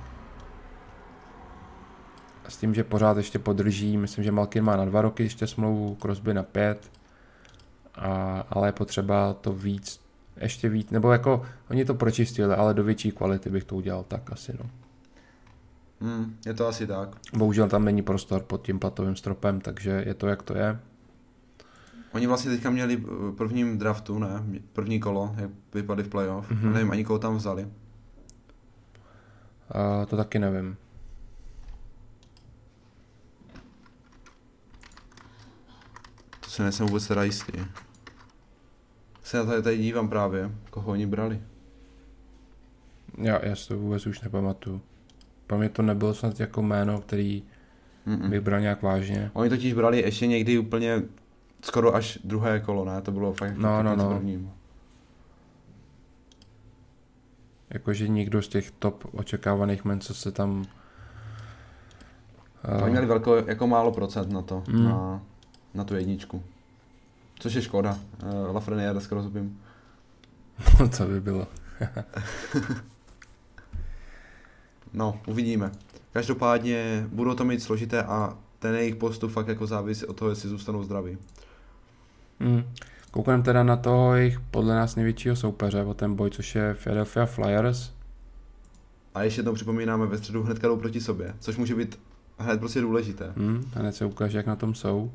s tím, že pořád ještě podrží, myslím, že Malkin má na dva roky ještě smlouvu, Crosby na pět, a, ale je potřeba to víc, ještě víc, nebo jako oni to pročistili, ale do větší kvality bych to udělal tak asi, no. Hmm, je to asi tak. Bohužel tam není prostor pod tím platovým stropem, takže je to jak to je. Oni vlastně teďka měli v prvním draftu, ne? První kolo, jak vypadli v playoff. Mhm. Mm-hmm. Nevím ani koho tam vzali. Uh, to taky nevím. Se nejsem vůbec teda jistý. Se na tady, tady dívám právě, koho oni brali. Já, já si to vůbec už nepamatuju. Pro mě to nebylo snad jako jméno, který Mm-mm. bych bral nějak vážně. Oni totiž brali ještě někdy úplně skoro až druhé kolo, ne? To bylo fakt No, no, no. prvním. Jakože nikdo z těch top očekávaných men, co se tam... Uh. Oni měli velko, jako málo procent na to, Mm. na, na tu jedničku. Což je škoda. Uh, Lafreniere skoro zubím. [LAUGHS] co by bylo. [LAUGHS] No, uvidíme. Každopádně budou to mít složité a ten jejich postup fakt jako závisí od toho, jestli zůstanou zdraví. Mm. Koukneme teda na toho jejich podle nás největšího soupeře o ten boj, což je Philadelphia Flyers. A ještě jednou připomínáme, ve středu hnedka jdou proti sobě, což může být hned prostě důležité. Mm. Hned se ukáže, jak na tom jsou.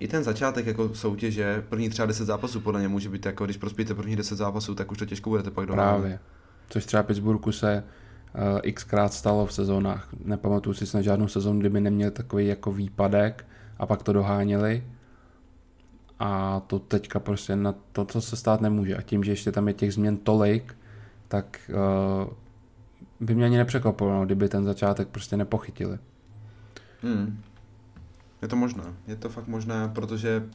I ten začátek jako soutěže, první třeba 10 zápasů podle mě může být jako, když prospíte první 10 zápasů, tak už to těžko budete pak dohánět. Právě. Což třeba Pittsburghu se uh, xkrát stalo v sezónách. Nepamatuju si snad žádnou sezónu, kdyby neměl takový jako výpadek a pak to doháněli. A to teďka prostě na to, co se stát nemůže. A tím, že ještě tam je těch změn tolik, tak uh, by mě ani nepřekvapilo, no, kdyby ten začátek prostě nepochytili. Hmm. Je to možné, je to fakt možné, protože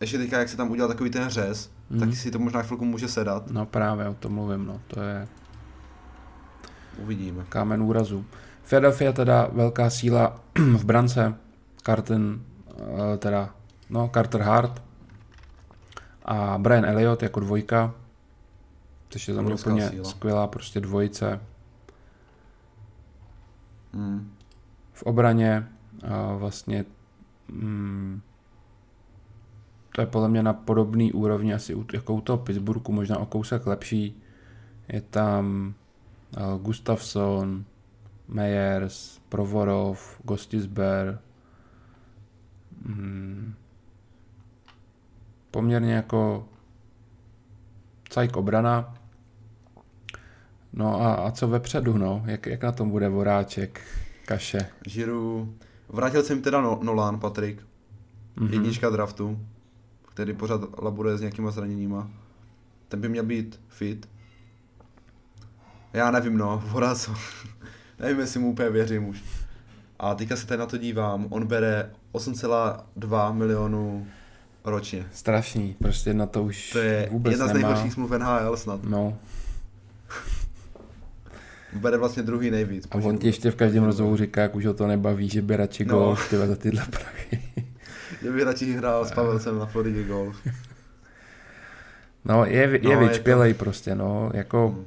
ještě teďka, jak se tam udělal takový ten řez, Mhm. tak si to možná chvilku může sedat. No právě o tom mluvím, no. To je Uvidíme. kámen úrazu. Philadelphia teda velká síla [CLEARS THROAT] v brance, Carton, eh, teda, no, Carter Hart a Brian Elliott jako dvojka, což je za mě úplně síla. skvělá prostě dvojice. Hmm. V obraně a vlastně mm, to je podle mě na podobný úrovni asi jako u toho Pittsburghu, možná o kousek lepší. Je tam eh, Gustafsson, Meyers, Provorov, Gostisber. Mm, poměrně jako cajk obrana. No a, a co vepředu, no? Jak, jak na tom bude Voráček, Kaše? Žiru, vrátil se mi teda no, Nolan, Patrik, Mhm. jednička draftu, který pořád laboruje s nějakýma zraněníma. Ten by měl být fit. Já nevím, no, [LAUGHS] Voraz, [LAUGHS] nevím, jestli mu úplně věřím už. A teďka se tady na to dívám, on bere 8,2 milionů ročně. Strašný, prostě na to už To je vůbec jedna z nemá. nejhorších smluv NHL snad. No, [LAUGHS] Bere vlastně druhý nejvíc. a on ti ještě v každém rozhovoru říká, jak už ho to nebaví, že by radši No. golf, tyhle za tyhle prachy. Že by radši hrál s Pavelsem na Floridě golf. No, je, je No, je vyčpělej prostě, no, jako Hmm.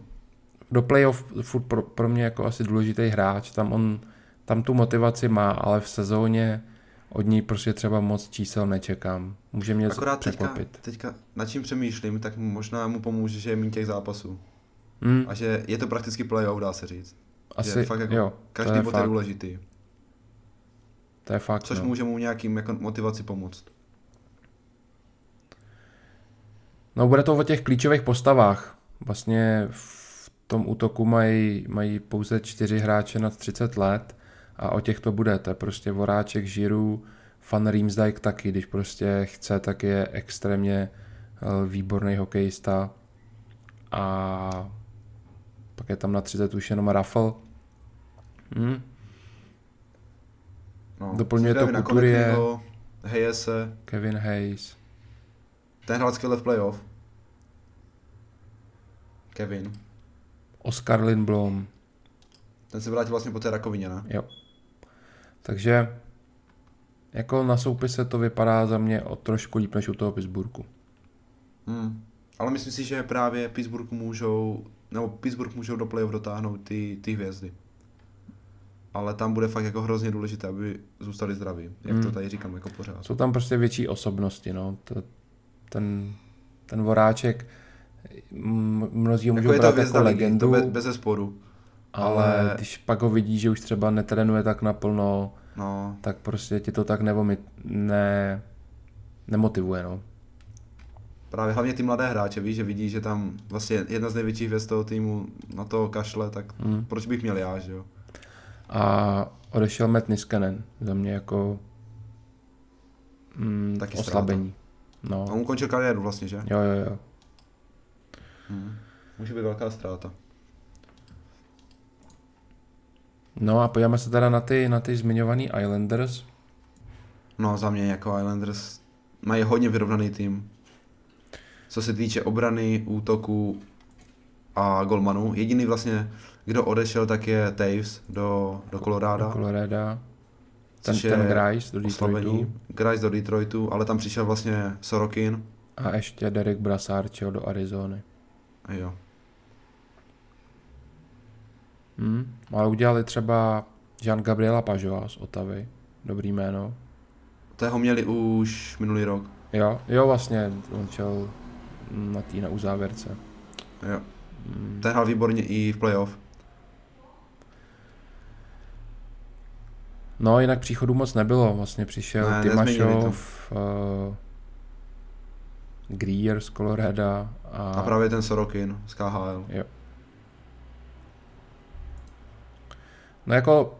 do playoff furt pro, pro mě jako asi důležitý hráč, tam on, tam tu motivaci má, ale v sezóně od ní prostě třeba moc čísel nečekám. Může mě Akorát teďka, překvapit. teďka, nad čím přemýšlím, tak možná mu pomůže, že je méně těch zápasů. Hmm, A že je to prakticky playoff, dá se říct. asi, že fakt jako jo, Každý bod je důležitý. to je fakt, Což no. může mu nějakým jako motivaci pomoct. No bude to o těch klíčových postavách. Vlastně v tom útoku mají, mají pouze čtyři hráče nad 30 let a o těch to bude. To je prostě Voráček, Žiru, Fan Riemsdijk taky, když prostě chce, tak je extrémně eh, výborný hokejista. A pak je tam na 30 už jenom Raffl. Hm? No. Doplňuje to. Konecnyho, Hayese, Kevin Hayes. ten hrál skvěle v playoff. Kevin. Oscar Lindblom. Ten se vrátil vlastně po té rakovině, ne? Jo. Takže jako na soupise to vypadá za mě o trošku líp než u toho Pittsburghu. Hmm. Ale myslím si, že právě Pittsburgh můžou, nebo Pittsburgh můžou do playoff dotáhnout ty, ty hvězdy. Ale tam bude fakt jako hrozně důležité, aby zůstali zdraví, jak Hmm. to tady říkám jako pořád. Jsou tam prostě větší osobnosti, no. To, ten, ten voráček, mnozí ho můžou Jako brát jako ligy, legendu, to bez, bez zesporu. ale, ale- když pak ho vidí, že už třeba netrénuje tak naplno, No, tak prostě ti to tak nebo ne, nemotivuje, no. Právě hlavně ty mladé hráče, víš, že vidí, že tam vlastně jedna z největších hvězd toho týmu na to kašle, tak Hmm. proč bych měl já, že jo? A odešel Matt Niskanen za mě jako mm, Taky oslabení. No. A on končil kariéru vlastně, že? Jo, jo, jo. Hmm. Může být velká ztráta. No a podíváme se teda na ty, na ty zmiňovaný Islanders. No za mě jako Islanders mají hodně vyrovnaný tým. Co se týče obrany, útoku a golmanů. Jediný vlastně, kdo odešel, tak je Taves do, do Colorado. Do Colorado. Ten, ten Grice do Detroitu. Grice do Detroitu, ale tam přišel vlastně Sorokin. A ještě Derek Brassard šel do Arizony. A jo. Hmm. Ale udělali třeba Jean Gabriela Pažova z Otavy. Dobrý jméno. Toho měli už minulý rok. Jo, jo vlastně, on šel na tý na uzávěrce. Jo. Hmm. Ten hrál výborně i v playoff. No, jinak příchodu moc nebylo. Vlastně přišel Ne, Tymašov, uh, Greer z Colorado a... A právě ten Sorokin z KHL. Jo. No jako,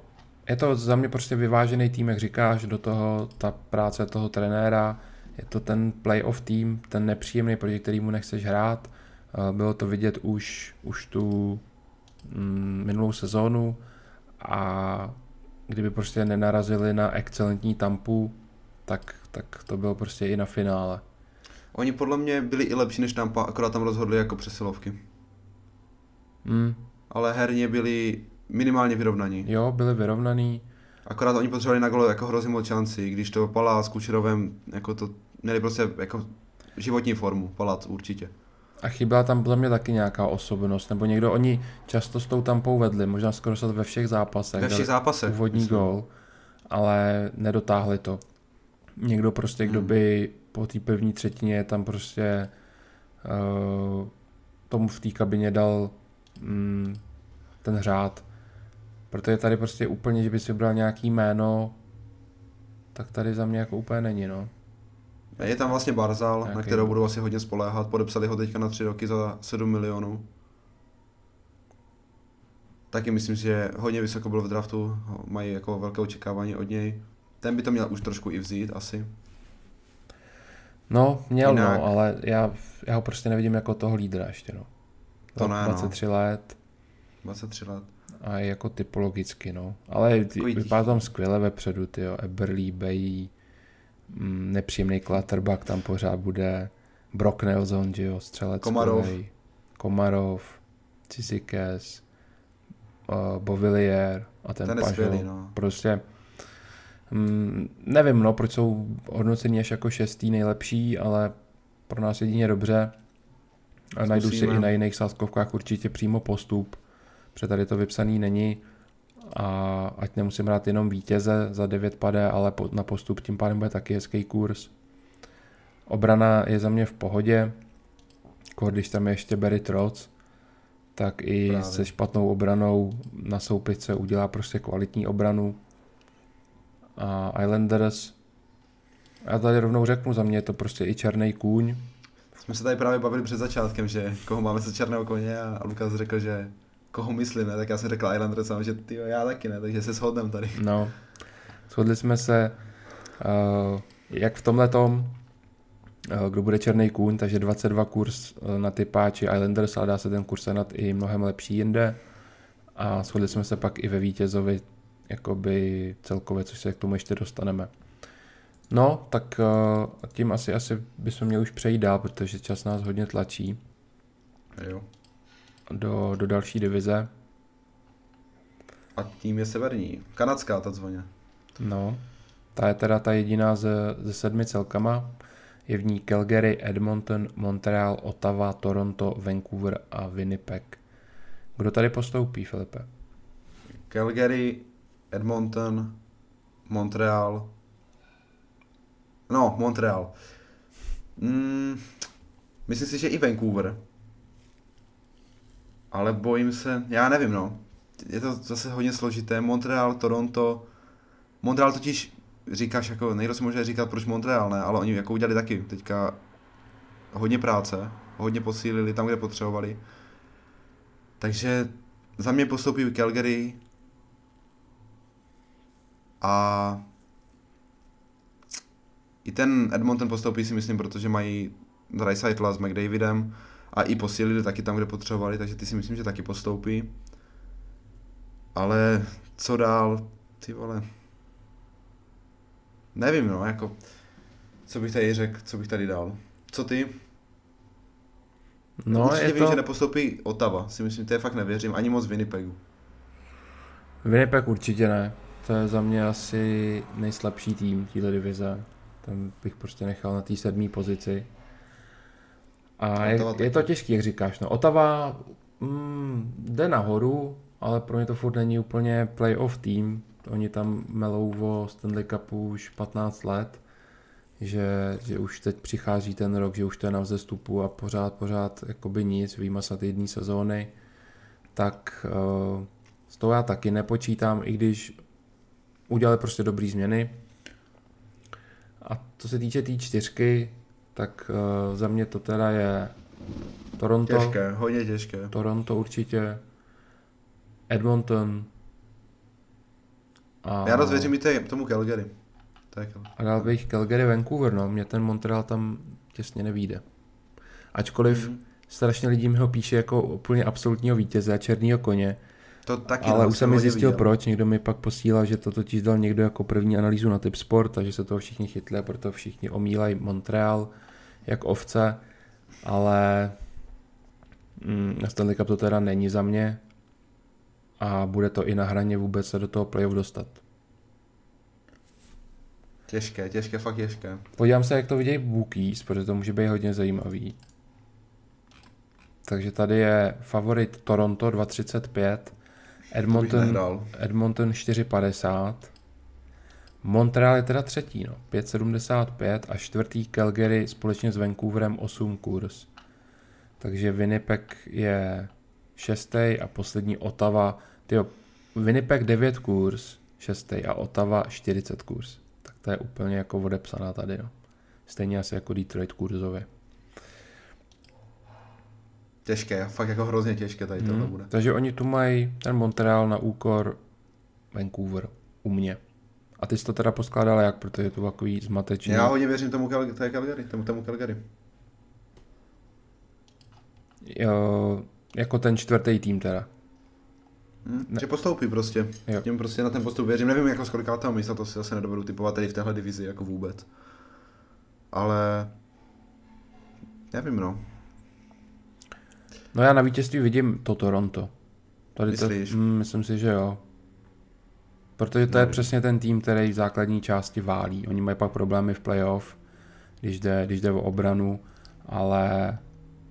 je to za mě prostě vyvážený tým, jak říkáš, do toho ta práce toho trenéra, je to ten playoff tým, ten nepříjemný, proti kterému nechceš hrát. Eh, Bylo to vidět už, už tu mm, minulou sezónu a kdyby prostě nenarazili na excelentní tampu, tak, tak to bylo prostě i na finále. Oni podle mě byli i lepší než Tampa, akorát tam rozhodli jako přesilovky. Mm, Ale herně byli minimálně vyrovnaní. jo, byli vyrovnaný. Akorát oni potřebovali na gole jako hrozně moc šancí, když to Palá s Kučerovem, jako to měli prostě jako životní formu, Palat určitě. A chyběla tam podle mě taky nějaká osobnost, nebo někdo, oni často s tou tampou vedli, možná skoro se ve všech zápasech. Ve všech zápasech. Úvodní myslím. gól, ale nedotáhli to. Někdo prostě, kdo Hmm. by po té první třetině tam prostě uh, tomu v té kabině dal mm, ten řád. Protože tady prostě úplně, že by si vybral nějaký jméno, tak tady za mě jako úplně není, no. Je tam vlastně Barzal, na Nějaký- kterou budou asi hodně spoléhat. Podepsali ho teďka na tři roky za 7 milionů. Taky myslím, že hodně vysoko byl v draftu, mají jako velké očekávání od něj. Ten by to měl už trošku i vzít asi. No, měl Jinak- no, ale já, já ho prostě nevidím jako toho lídra ještě, no. To ne, no. 23 let 23 let. A jako typologicky, no. Ale vypadá tam skvěle vepředu, ty jo. Eberly, Bay, mm, nepříjemný Clutterbuck tam pořád bude, Brock Nelson, že jo, střelec Komarov. skvělej. Komarov, Cisikes, uh, Bovillier a ten, Ten Pažo. no. Prostě mm, nevím, no, proč jsou hodnoceni až jako šestý nejlepší, ale pro nás jedině dobře. A najdu si i na jiných sázkovkách určitě přímo postup, protože tady to vypsaný není a ať nemusím hrát jenom vítěze za 9 pade, ale na postup tím pádem bude taky hezký kurz. Obrana je za mě v pohodě, jako když tam je ještě Barry Trotz, tak i Právě. se špatnou obranou na soupice udělá prostě kvalitní obranu. A Islanders, já tady rovnou řeknu, za mě je to prostě i černý kůň. Jsme se tady právě bavili před začátkem, že koho máme za černého koně a Lukas řekl, že koho myslím, ne? Tak já jsem řekl Islanders že ty já taky ne, takže se shodneme tady. No, shodli jsme se, uh, jak v tomhle tom, uh, kdo bude černý kůň, takže 22 kurz uh, na ty páči Islanders, ale dá se ten kurz sehnat i mnohem lepší jinde. A shodli jsme se pak i ve vítězovi, jakoby celkově, což se k tomu ještě dostaneme. No, tak uh, tím asi, asi bychom měli už přejít dál, protože čas nás hodně tlačí Jo. Do, do další divize. A tím je severní. Kanadská ta zvoně. No, ta je teda ta jediná ze, ze sedmi celkama. Je v ní Calgary, Edmonton, Montreal, Ottawa, Toronto, Vancouver a Winnipeg. Kdo tady postoupí, Filipe? Calgary, Edmonton, Montreal. No, Montreal. Mm, myslím si, že i Vancouver. Ale bojím se, já nevím no. Je to zase hodně složité. Montreal, Toronto. Montreal totiž říkáš jako, nejde si možná říkat proč Montreal, ne, ale oni jako udělali taky teďka hodně práce, hodně posílili tam, kde potřebovali. Takže za mě postoupí Calgary, A i ten Edmonton postoupí si myslím, protože mají Dreisaitla s McDavidem a i posílili taky tam, kde potřebovali, takže ty si myslím, že taky postoupí. Ale co dál, ty vole. Nevím, no, jako, co bych tady řekl, co bych tady dal. Co ty? No, Určitě je vím, to... že nepostoupí Otava, si myslím, to je fakt nevěřím, ani moc Winnipegu. Winnipeg určitě ne. To je za mě asi nejslabší tým téhle divize. Tam bych prostě nechal na té sedmé pozici. A je, je to těžký, jak říkáš. No, Otava mm, jde nahoru, ale pro ně to furt není úplně playoff tým. Oni tam melou o Stanley Cupu už 15 let, že, že už teď přichází ten rok, že už to je na vzestupu a pořád, pořád jakoby nic, výjima snad jedné sezóny, tak uh, s toho já taky nepočítám, i když udělali prostě dobrý změny. A co se týče té tý čtyřky, tak uh, za mě to teda je Toronto. Těžké, hodně těžké. Toronto určitě. Edmonton. A... Já rozvěřím i tomu Calgary. Tak, a dal bych Calgary Vancouver, no. Mě ten Montreal tam těsně nevíde. Ačkoliv mm. strašně lidí mi ho píše jako úplně absolutního vítěze a černýho koně. To taky ale už jsem mi zjistil viděl. proč, někdo mi pak posílal, že to totiž dal někdo jako první analýzu na typ sport, takže se toho všichni chytli a proto všichni omílají Montreal jak ovce, ale mm, Stanley Cup to teda není za mě a bude to i na hraně vůbec se do toho playoff dostat. Těžké, těžké, fakt těžké. Podívám se, jak to vidějí Bookies, protože to může být hodně zajímavý. Takže tady je favorit Toronto 235, Edmonton, Edmonton 450, Montreal je teda třetí, no, 5,75 a čtvrtý Calgary společně s Vancouverem 8 kurz. Takže Winnipeg je šestý a poslední Ottawa, tyjo, Winnipeg 9 kurz, šestý a Ottawa 40 kurz. Tak to je úplně jako odepsaná tady, no. Stejně asi jako Detroit kurzově. Těžké, fakt jako hrozně těžké tady hmm. bude. Takže oni tu mají ten Montreal na úkor Vancouver u mě. A ty jsi to teda poskládal jak, protože je to takový zmatečný. Já hodně věřím tomu té Calgary, tomu, tomu Calgary. Jo, jako ten čtvrtý tým teda. Hmm, ne. Že postoupí prostě. Jo. Tím prostě na ten postup věřím. Nevím, jako z kolika místa, to si zase nedovedu typovat tady v téhle divizi jako vůbec. Ale nevím, no. No já na vítězství vidím to Toronto. Tady Myslíš? To, mm, myslím si, že jo. Protože to je přesně ten tým, který v základní části válí. Oni mají pak problémy v playoff, když jde, když jde o obranu, ale...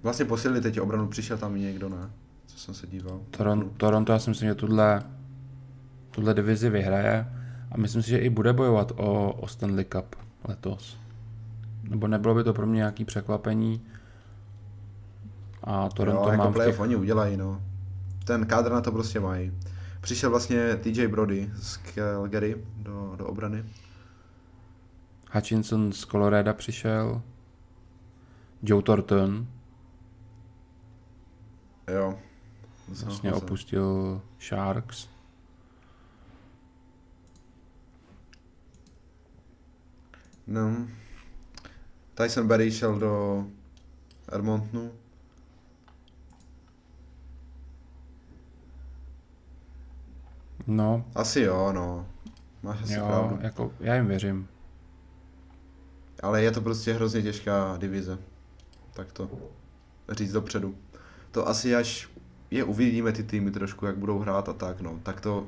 Vlastně posílili teď obranu, přišel tam někdo, ne? Co jsem se díval. Toron, Toronto, já si myslím, že tuhle, tuhle divizi vyhraje a myslím si, že i bude bojovat o, o Stanley Cup letos. Nebo nebylo by to pro mě nějaký překvapení. A Toronto jo, jako mám playoff těch... oni udělají, no. Ten kádr na to prostě mají. Přišel vlastně TJ Brody z Calgary do, do obrany. Hutchinson z Colorado přišel. Joe Thornton. Jo. Vlastně opustil Sharks. No. Tyson Berry šel do Edmontonu. No. Asi jo, no. Máš asi jo, pravdu. Jako, já jim věřím. Ale je to prostě hrozně těžká divize. Tak to říct dopředu. To asi až je uvidíme ty týmy trošku, jak budou hrát a tak, no. Tak to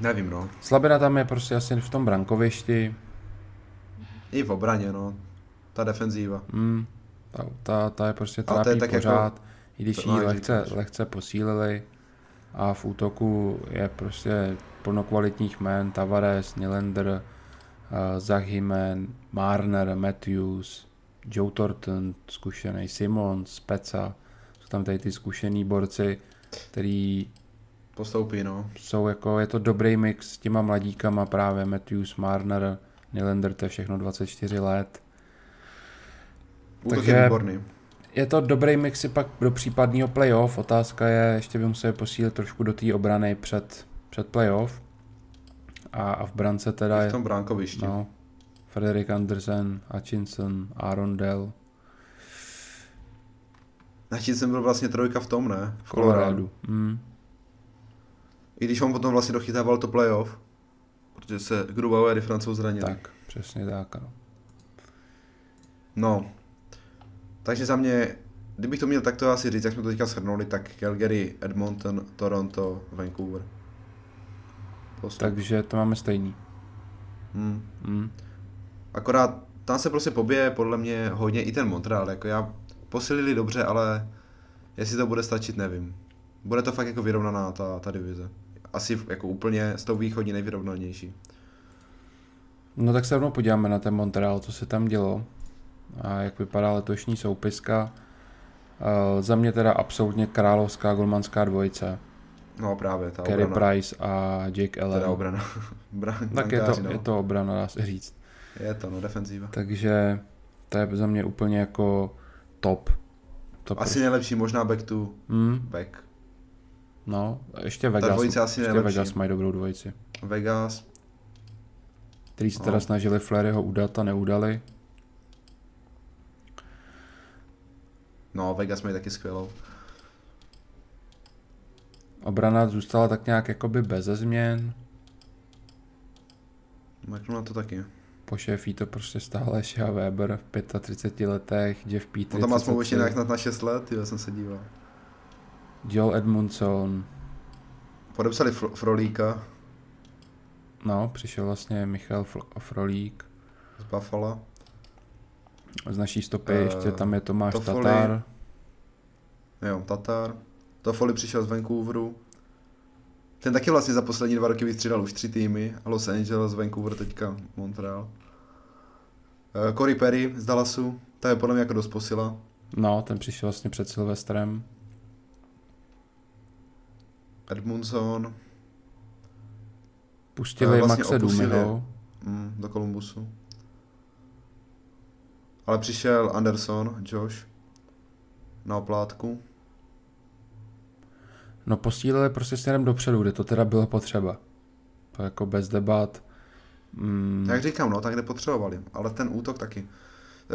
Nevím, no. Slabina tam je prostě asi v tom brankovišti. I v obraně, no. Ta defenzíva. Mm, ta, ta, ta je prostě trápí je tak pořád, jako, i když ji lehce, lehce posílili a v útoku je prostě plno kvalitních jmén, Tavares, Nylander, uh, Zachimen, Marner, Matthews, Joe Thornton, zkušený Simon, Speca, jsou tam tady ty zkušený borci, který postoupí, no. Jsou jako, je to dobrý mix s těma mladíkama právě Matthews, Marner, Nylander, to je všechno 24 let. Útok Takže je výborný je to dobrý mix pak do případného playoff. Otázka je, ještě by museli posílit trošku do té obrany před, před playoff. A, a v brance teda I je... v tom bránkovišti. No, Frederick Andersen, Hutchinson, Aaron Dell, jsem byl vlastně trojka v tom, ne? V Colorado. Mm. I když on potom vlastně dochytával to playoff, protože se Grubauer i Francouz zranil. Tak, přesně tak, ano. No. Takže za mě, kdybych to měl takto asi říct, jak jsme to teďka shrnuli, tak Calgary, Edmonton, Toronto, Vancouver. Postup. Takže to máme stejný. Hmm. Mm. Akorát tam se prostě pobije podle mě hodně i ten Montreal, jako já posilili dobře, ale jestli to bude stačit, nevím. Bude to fakt jako vyrovnaná ta, ta divize. Asi jako úplně s tou východní nejvyrovnanější. No tak se rovnou podíváme na ten Montreal, co se tam dělo a jak vypadá letošní soupiska. Uh, za mě teda absolutně královská golmanská dvojice. No právě, ta Carey obrana. Price a Jake Allen. Teda obrana. [LAUGHS] Bran- tak je brankáři, to, no. je to obrana, dá se říct. Je to, no, defenzíva. Takže to je za mě úplně jako top. top Asi nejlepší možná back to mm, back. no, ještě Vegas. dvojice asi ještě nejlepší. Vegas mají dobrou dvojici. Vegas. Který se No. teda snažili Fleryho udat a neudali. No, Vegas mají taky skvělou. Obrana zůstala tak nějak jakoby beze změn. Mrknu na to taky. Po šéfí to prostě stále Shea Weber v 35 letech, Jeff No Petrie tam má smlouvu 33, ještě nějak na 6 let, jo, jsem se díval. Joel Edmundson, Podepsali Fro- Frolíka no, přišel vlastně Michal Fro- Frolík. z Buffalo. Z naší stopy Eh, ještě tam je Tomáš Toffoli. Tatar. Jo, Tatar. Toffoli přišel z Vancouveru. Ten taky vlastně za poslední dva roky vystřídal už tři týmy. Los Angeles, Vancouver, teďka Montreal. Eh, Corey Perry z Dallasu. Ta je podle mě jako dost posila. No, ten přišel vlastně před Silvestrem. Edmundson Pustili Eh, vlastně Maxe. Dumiho. mm, do Columbusu. Ale přišel Anderson, Josh. Na oplátku. No posílili prostě směrem dopředu, kde to teda bylo potřeba. To jako bez debat. Mm, Jak říkám, no, tak kde potřebovali. Ale ten útok taky.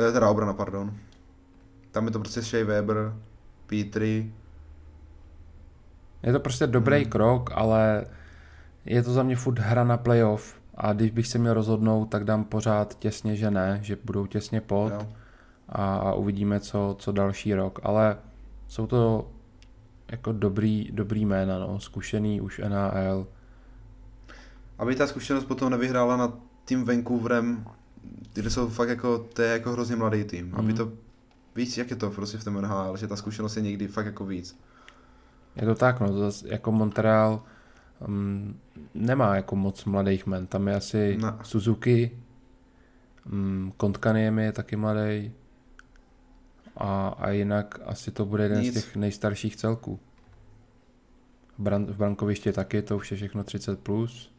Eh, Teda obrana, pardon. Tam je to prostě Shea Weber, Petry. Je to prostě dobrý Hmm. krok, ale je to za mě furt hra na playoff. A když bych se měl rozhodnout, tak dám pořád těsně, že ne, že budou těsně pod Jo. a, a uvidíme, co, co další rok. Ale jsou to jako dobrý, dobrý jména, no, zkušený už NHL. Aby ta zkušenost potom nevyhrála nad tím Vancouverem, kde jsou fakt jako, to je jako hrozně mladý tým. Aby Mhm. to, víc, jak je to prostě v tom NHL, že ta zkušenost je někdy fakt jako víc. Je to tak, no, to zas, jako Montreal um, nemá jako moc mladých men. Tam je asi Ne. Suzuki, um, Kontkaniemi je taky mladý a, a jinak asi to bude jeden Nic. z těch nejstarších celků. Bran, v brankovišti taky, to už je všechno 30+. Plus.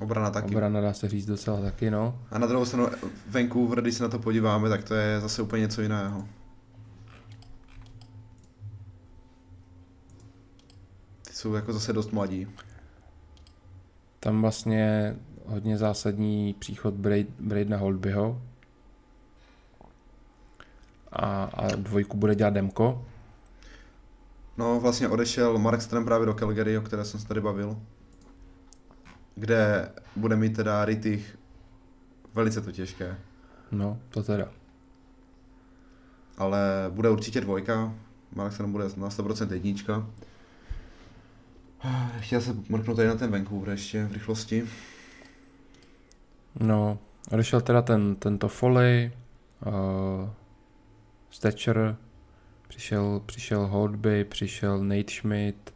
Obrana taky. Obrana dá se říct docela taky, no. A na druhou stranu Vancouver, když se na to podíváme, tak to je zase úplně něco jiného. Jsou jako zase dost mladí. Tam vlastně hodně zásadní příchod Braid, Braidna Holdbyho. A, a dvojku bude dělat Demko. No vlastně odešel Mark Strem právě do Calgary, o které jsem se tady bavil. Kde bude mít teda Rittich velice to těžké. No, to teda. Ale bude určitě dvojka. Mark Strem bude na 100% jednička. [SIGHS] Chtěl jsem mrknout tady na ten Vancouver ještě v rychlosti. No, odešel teda ten, tento Foley, uh, Stetcher, přišel, přišel Holdby, přišel Nate Schmidt,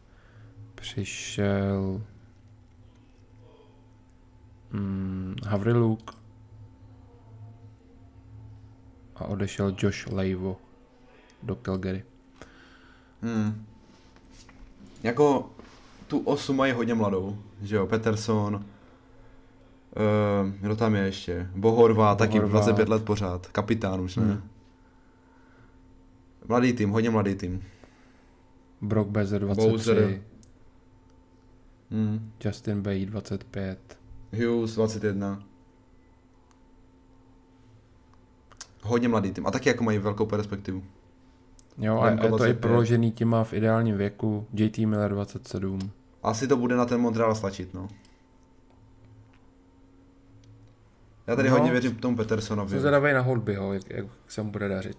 přišel mm, Havriluk a odešel Josh Leivo do Calgary. Hmm. Jako tu osu mají hodně mladou, že jo, Peterson, uh, kdo tam je ještě, Bohorva, taky Bohorvát. 25 let pořád, kapitán už, ne? Hmm. Mladý tým, hodně mladý tým. Brock Bezer 23, Bowser. Mm. Justin Bay 25. Hughes 21. Hodně mladý tým. A taky jako mají velkou perspektivu. Jo, a je Demko to i 25. proložený těma v ideálním věku. JT Miller 27. Asi to bude na ten Montreal slačit, no. Já tady No. hodně věřím tomu Petersonovi. Jsem zvědavý na Holbyho, jak, jak se mu bude dařit.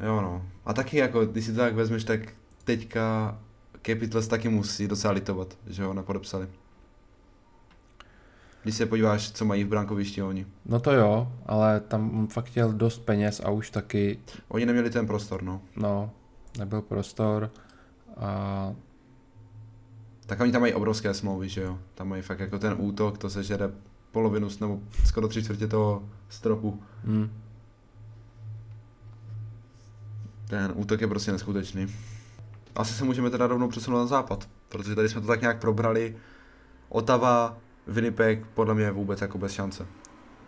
Jo no. A taky jako, když si to tak vezmeš, tak teďka Capitals taky musí docela litovat, že ho nepodepsali. Když se podíváš, co mají v brankovišti oni. No to jo, ale tam fakt chtěl dost peněz a už taky, Oni neměli ten prostor, no. no, nebyl prostor a Tak oni tam mají obrovské smlouvy, že jo. Tam mají fakt jako ten útok, to se žere polovinu nebo skoro tři čtvrtě toho stropu. hm, Ten útok je prostě neskutečný. Asi se můžeme teda rovnou přesunout na západ, protože tady jsme to tak nějak probrali. Otava, Winnipeg, podle mě vůbec jako bez šance.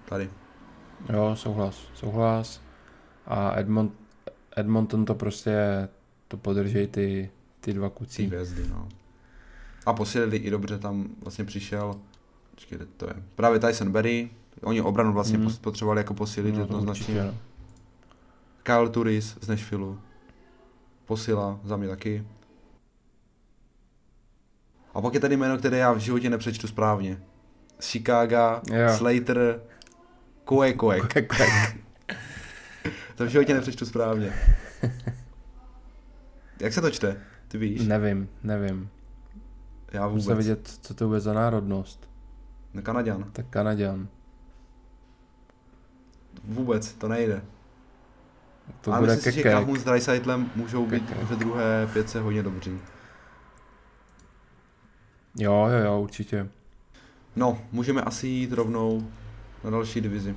Tady. jo, souhlas, souhlas. A Edmont, Edmonton to prostě, to podržej ty, ty dva Ty kucí. hvězdy, no. A posílili i dobře, tam vlastně přišel, počkej, to je, právě Tyson Berry, oni obranu vlastně mm. potřebovali jako posílit No, to jednoznačně. no. Kyle Turis z Nashvilleu, posila za mě taky. A pak je tady jméno, které já v životě nepřečtu správně. Z Chicago, Jo. Slater, Koe Koe. [LAUGHS] To v životě nepřečtu správně. [LAUGHS] Jak se to čte? Ty víš? nevím, nevím. Já Musím vůbec. vidět, co to bude za národnost. No, Kanaďan. Tak Kanaďan. Vůbec, to nejde. To Ale bude myslím si, že s Dreisaitlem můžou být Kekek. ve druhé pětce hodně dobří. Jo, jo, jo, určitě. No, můžeme asi jít rovnou na další divizi.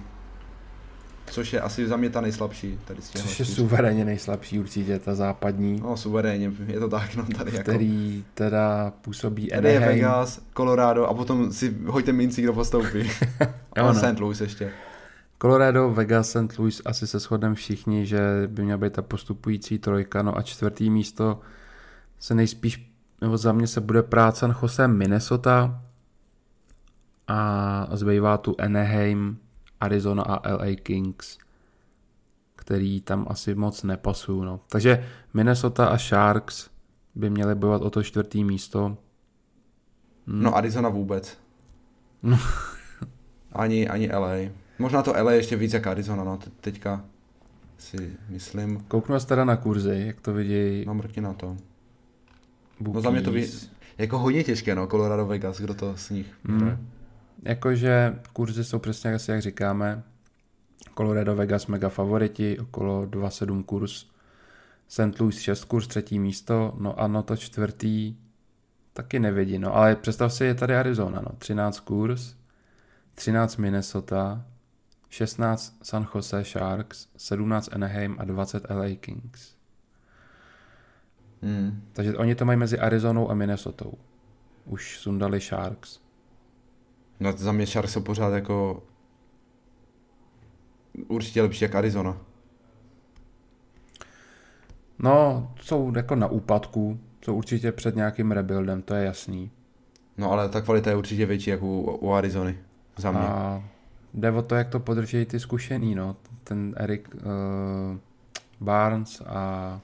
Což je asi za mě ta nejslabší tady z Což je suverénně nejslabší určitě, ta západní, No, suverénně, je to tak, no tady jako. který teda působí Tady je Anaheim. Vegas, Colorado a potom si hoďte minci, kdo postoupí. [LAUGHS] a no. St. Louis ještě. Colorado, Vegas, St. Louis, asi se shodneme všichni, že by měla být ta postupující trojka, no a čtvrtý místo se nejspíš, nebo za mě se bude prát San Jose Minnesota a zbývá tu Anaheim, Arizona a LA Kings, který tam asi moc nepasují. No. Takže Minnesota a Sharks by měly bojovat o to čtvrtý místo. Hmm. No Arizona vůbec. [LAUGHS] Ani, ani LA. Možná to LA ještě víc jak Arizona, no te- teďka si myslím. Kouknu se teda na kurzy, jak to vidějí No mrkni na to. bookies. No za mě to by, jako hodně těžké, no, Colorado Vegas, kdo to z nich Hmm. Jakože kurzy jsou přesně asi jak říkáme. Colorado Vegas mega favoriti, okolo 2,7 kurz. St. Louis 6 kurz, třetí místo, no a no to čtvrtý taky nevidí, no ale představ si, je tady Arizona, no 13 kurz, 13 Minnesota, 16 San Jose Sharks, 17 Anaheim a 20 LA Kings. Hmm. Takže oni to mají mezi Arizonou a Minnesotou. Už sundali Sharks. No za mě Sharks jsou pořád jako určitě lepší jak Arizona. No, jsou jako na úpadku, jsou určitě před nějakým rebuildem, to je jasný. No ale ta kvalita je určitě větší jako u, u Arizony. Za mě. A jde o to, jak to podrží ty zkušený, no. Ten Eric uh, Barnes a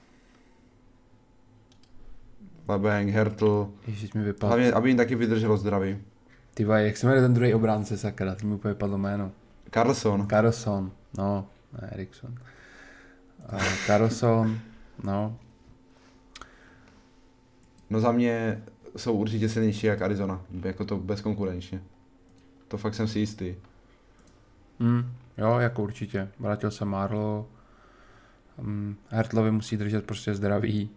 Lebang, Hertl. Ježíš mi vypadl. Hlavně, aby jim taky vydrželo zdraví. Ty vole, jak se jmenuje ten druhý obránce, sakra, ty mi úplně vypadlo jméno. Carlson. Carlson, no, ne Erikson. Carlson, no, No za mě jsou určitě silnější jak Arizona. Jako to bezkonkurenčně. To fakt jsem si jistý. mm, jo, jako určitě. Vrátil se Marlo, um, Hertlovi musí držet prostě zdraví.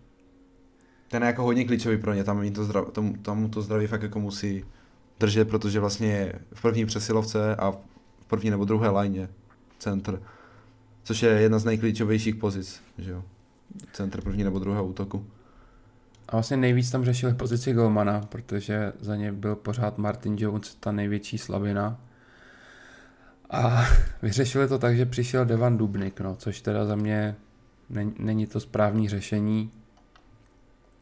Ten je jako hodně klíčový pro ně, tam, jim to zdrav, tam, tam mu to zdraví fakt jako musí držet, protože vlastně je v první přesilovce a v první nebo druhé lajně centr. Což je jedna z nejklíčovějších pozic, že jo. Centr první nebo druhého útoku. A vlastně nejvíc tam řešili pozici golmana, protože za ně byl pořád Martin Jones ta největší slabina. A [LAUGHS] vyřešili to tak, že přišel Devan Dubnik, no, což teda za mě není, není to správný řešení.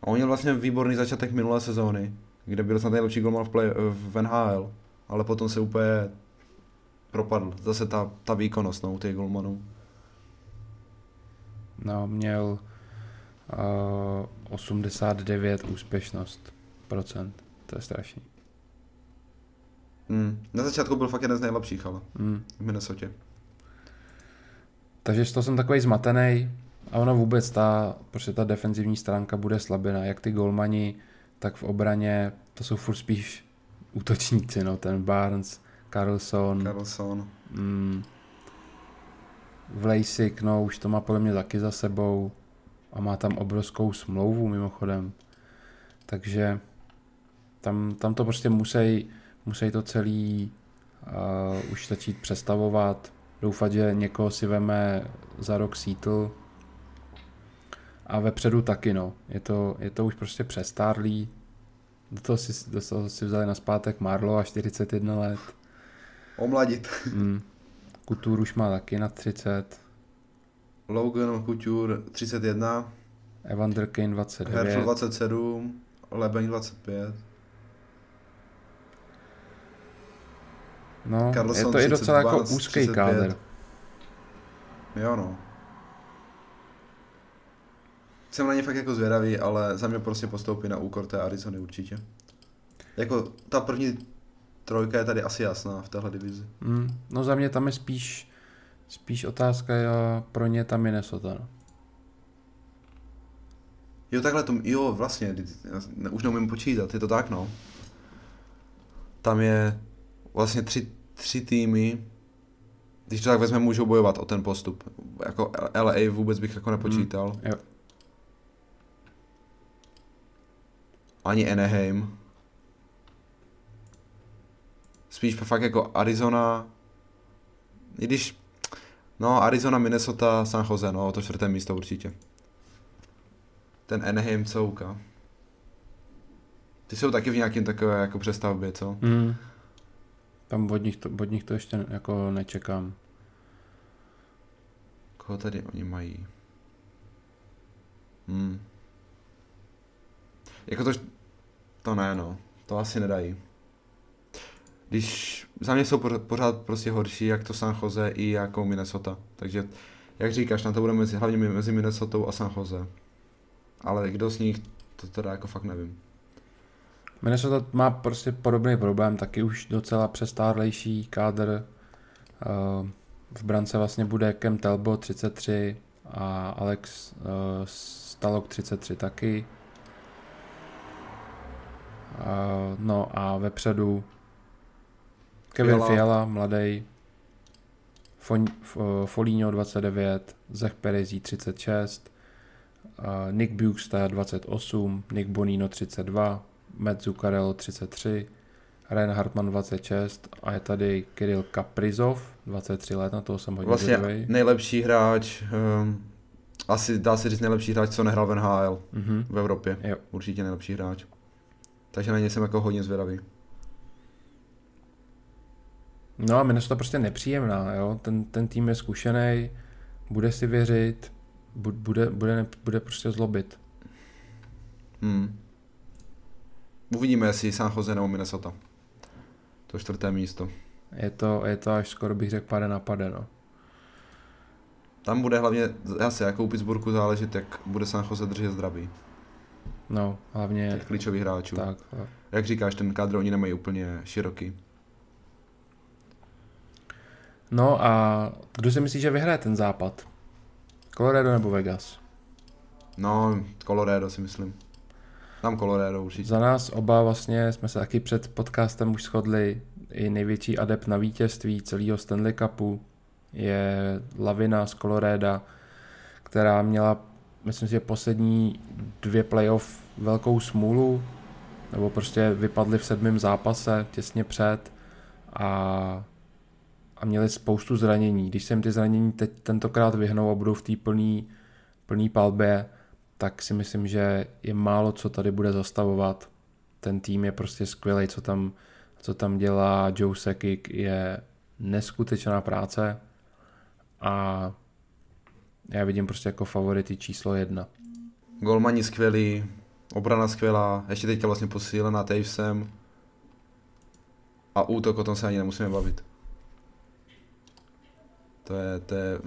A on měl vlastně výborný začátek minulé sezóny, kde byl snad nejlepší golman v, play, v NHL, ale potom se úplně propadl. Zase ta, ta výkonnost no, těch golmanů. No, měl uh, 89 úspěšnost procent. To je strašný. Mm. Na začátku byl fakt jeden z nejlepších, ale Mm. v Minnesota. Takže z toho jsem takový zmatený a ono vůbec ta, prostě ta defenzivní stránka bude slabina. Jak ty golmani, tak v obraně, to jsou furt spíš útočníci, no, ten Barnes, Carlson, Carlson. mm, Vlasic, no, už to má podle mě taky za sebou a má tam obrovskou smlouvu mimochodem. Takže tam, tam to prostě musí, musí to celý uh, už začít přestavovat, doufat, že někoho si veme za rok Seattle a vepředu taky no. Je to, je to už prostě přestárlý. Do toho si, do toho si vzali na zpátek Marlo a 41 let. Omladit. Mm. Kutur už má taky na 30. Logan Couture 31, Evander Kane Herschel 29. 27, Lebeň 25. No, Carlson je to i docela 32, jako úzký 35. kádr. Jo no. Jsem na ně fakt jako zvědavý, ale za mě prostě postoupí na úkor té Arizony určitě. Jako ta první trojka je tady asi jasná v téhle divizi. Mm, no za mě tam je spíš, spíš otázka jo, pro ně ta Minnesota. No. Jo takhle to, jo vlastně, já už neumím počítat, je to tak no. Tam je vlastně tři, tři týmy, když to tak vezmeme, můžou bojovat o ten postup. Jako LA vůbec bych jako nepočítal. Mm, jo. Ani Anaheim. Spíš fakt jako Arizona, i když, no Arizona, Minnesota, San Jose, no to čtvrté místo určitě. Ten Anaheim couka. Ty jsou taky v nějakém takové jako přestavbě, co? Mm. Tam od nich, to, od nich to ještě jako nečekám. Koho tady oni mají? Hmm. Jako to, to ne, no. To asi nedají. Když za mě jsou pořád, prostě horší, jak to San Jose i jako Minnesota. Takže, jak říkáš, na to bude mezi, hlavně mezi Minnesota a San Jose. Ale kdo z nich, to teda jako fakt nevím. Minnesota má prostě podobný problém, taky už docela přestárlejší kádr. Uh, v brance vlastně bude Kem Telbo 33 a Alex uh, Stalok 33 taky. Uh, no a vepředu Kevin Fiala. Fiala, mladý, F, Foligno 29, Zach Perezí 36, uh, Nick Bukestad 28, Nick Bonino 32, Matt Zuccarello 33, Ryan Hartman 26 a je tady Kirill Kaprizov 23 let, na toho jsem hodně Vlastně zvědavý. nejlepší hráč, um, asi dá se říct nejlepší hráč, co nehrál v NHL Mhm. v Evropě. Jo. Určitě nejlepší hráč. Takže na něj jsem jako hodně zvědavý. No a Minnesota prostě nepříjemná, jo? Ten, ten tým je zkušený, bude si věřit, bu- bude, bude, bude prostě zlobit. Hmm. Uvidíme, jestli San Jose nebo Minnesota. To čtvrté místo. Je to, je to až skoro bych řekl pade na pade, no. Tam bude hlavně, zase jako u Pittsburghu záležet, jak bude San Jose držet zdraví. No, hlavně Těch klíčových hráčů. tak. tak. Jak říkáš, ten kádr oni nemají úplně široký. No a kdo si myslí, že vyhraje ten západ? Colorado nebo Vegas? No, Colorado si myslím. Tam Colorado určitě. Za nás oba vlastně jsme se taky před podcastem už shodli, i největší adept na vítězství celého Stanley Cupu je Lavina z Colorado, která měla, myslím si, že poslední dvě playoff velkou smůlu, nebo prostě vypadli v sedmém zápase těsně před a, a měli spoustu zranění. Když se jim ty zranění teď tentokrát vyhnou a budou v té plný, plný palbě, tak si myslím, že je málo, co tady bude zastavovat. Ten tým je prostě skvělý, co tam, co tam dělá Joe Sakic, je neskutečná práce a já vidím prostě jako favority číslo jedna. Golmani skvělí, Obrana skvělá, ještě teďka vlastně posílená Tavesem. A útok, o tom se ani nemusíme bavit. To je, to je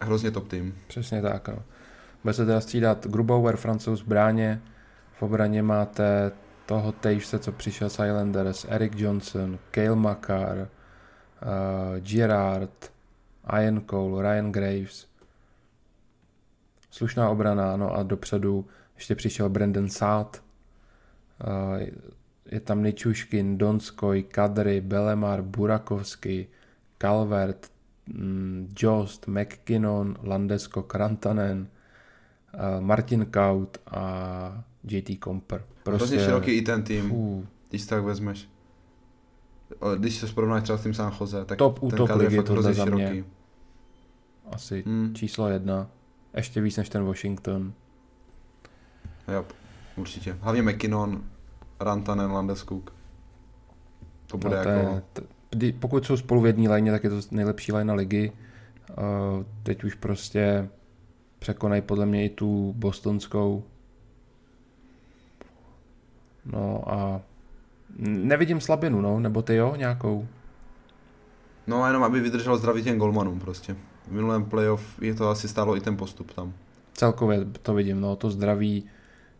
hrozně top tým. Přesně tak, no. Bude se teda střídat Grubauer, francouz v bráně, v obraně máte toho Tavese, co přišel z Islanders, Eric Johnson, Kale Makar, uh, Gerard, Ian Cole, Ryan Graves. Slušná obrana, no a dopředu ještě přišel Brandon Saad, uh, je tam Ničuškin, Donskoj, Kadry, Belemar, Burakovsky, Calvert, mm, Jost, McKinnon, Landesko, Krantanen, uh, Martin Kaut a JT Comper. Prostě... Hrozně široký i ten tým, uh. když si tak vezmeš. Když se porovnáš třeba s tím San Jose, tak Top ten útok je tohle hrozně široký. mě. Asi Hmm. číslo jedna. Ještě víc než ten Washington. Jo, určitě. Hlavně McKinnon, Rantanen, Landeskog. To bude No, to jako... je, t- kdy, pokud jsou spolu v jedné lajně, tak je to nejlepší lajna ligy. Uh, teď už prostě překonají podle mě i tu bostonskou. No a nevidím slabinu, no, nebo ty jo, nějakou. No a jenom aby vydržel zdravý těm golmanům prostě. V minulém playoff je to asi stálo i ten postup tam. Celkově to vidím, no, to zdraví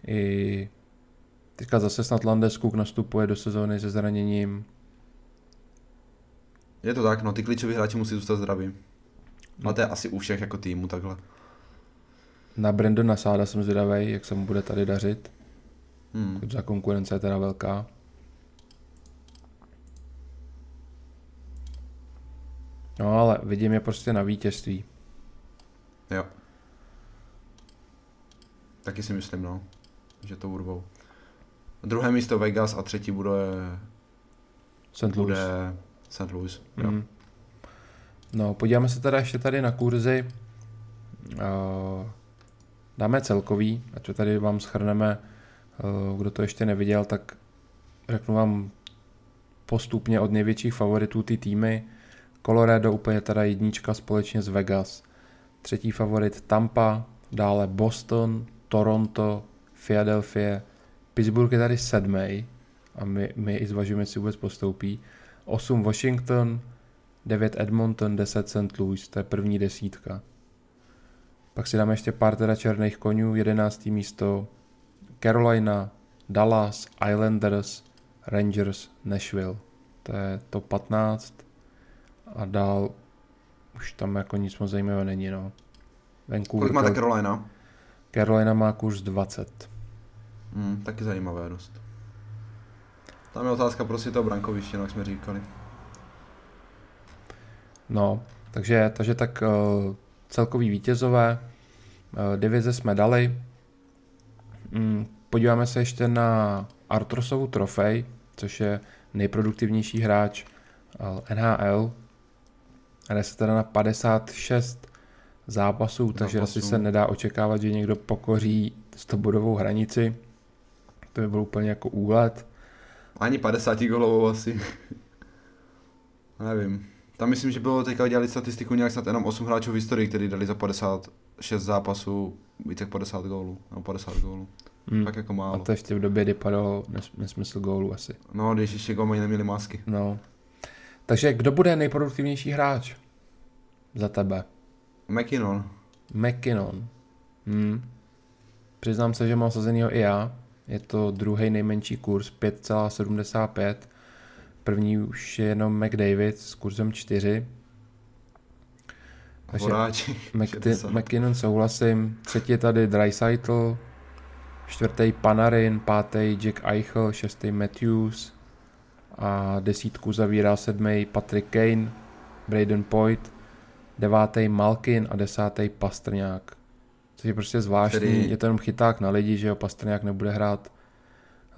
i teďka zase snad Landeskuk nastupuje do sezóny se zraněním. Je to tak, no ty klíčoví hráči musí zůstat zdraví. No. To je asi u všech jako týmu takhle. Na Brandona Sáda jsem zvědavý, jak se mu bude tady dařit. Hmm. Za konkurence je teda velká. No ale vidím je prostě na vítězství. Jo. Taky si myslím, no. Že to urvou. Druhé místo Vegas a třetí bude, St. Louis. bude St. Louis. Jo. Mm. No, podíváme se teda ještě tady na kurzy. Dáme celkový, ať to tady vám schrneme. Kdo to ještě neviděl, tak řeknu vám postupně od největších favoritů ty týmy. Colorado úplně teda jednička společně s Vegas. Třetí favorit Tampa, dále Boston, Toronto, Philadelphia. Pittsburgh je tady sedmý a my, my i zvažujeme, jestli vůbec postoupí. 8 Washington, 9 Edmonton, 10 St. Louis, to je první desítka. Pak si dáme ještě pár teda černých konňů, 11. místo Carolina, Dallas, Islanders, Rangers, Nashville. To je to 15. A dál už tam jako nic moc zajímavého není, no. Vancouver, Kolik máte Carolina? Carolina má kurz 20. Hmm, taky zajímavé dost. Tam je otázka prostě toho brankoviště, no, jak jsme říkali. No, takže, takže tak uh, celkový vítězové, uh, divize jsme dali. Mm, podíváme se ještě na Artrosovu trofej, což je nejproduktivnější hráč uh, NHL. Hraje se teda na 56 zápasů, takže Zápasů. asi se nedá očekávat, že někdo pokoří 100 bodovou hranici. To by byl úplně jako úlet. Ani 50 golovou asi. [LAUGHS] Nevím. Tam myslím, že bylo teďka dělali statistiku nějak snad jenom 8 hráčů v historii, kteří dali za 56 zápasů více jak 50 gólů. Nebo 50 gólů. Hmm. Tak jako A málo. to ještě v době, kdy padal nes- nesmysl gólu asi. No, když ještě golmani neměli masky. No. Takže kdo bude nejproduktivnější hráč za tebe? McKinnon. McKinnon. Hmm. Přiznám se, že mám sazenýho i já. Je to druhý nejmenší kurz, 5,75. První už je jenom McDavid s kurzem 4. Takže Horáči. [LAUGHS] McTi- 60. McKinnon souhlasím. Třetí je tady Dreisaitl. Čtvrtý Panarin, pátý Jack Eichel, šestý Matthews a desítku zavírá sedmý Patrick Kane, Braden Point, devátý Malkin a desátý Pastrňák. Což je prostě zvláštní, Který- je to jenom chyták na lidi, že jo, Pastrňák nebude hrát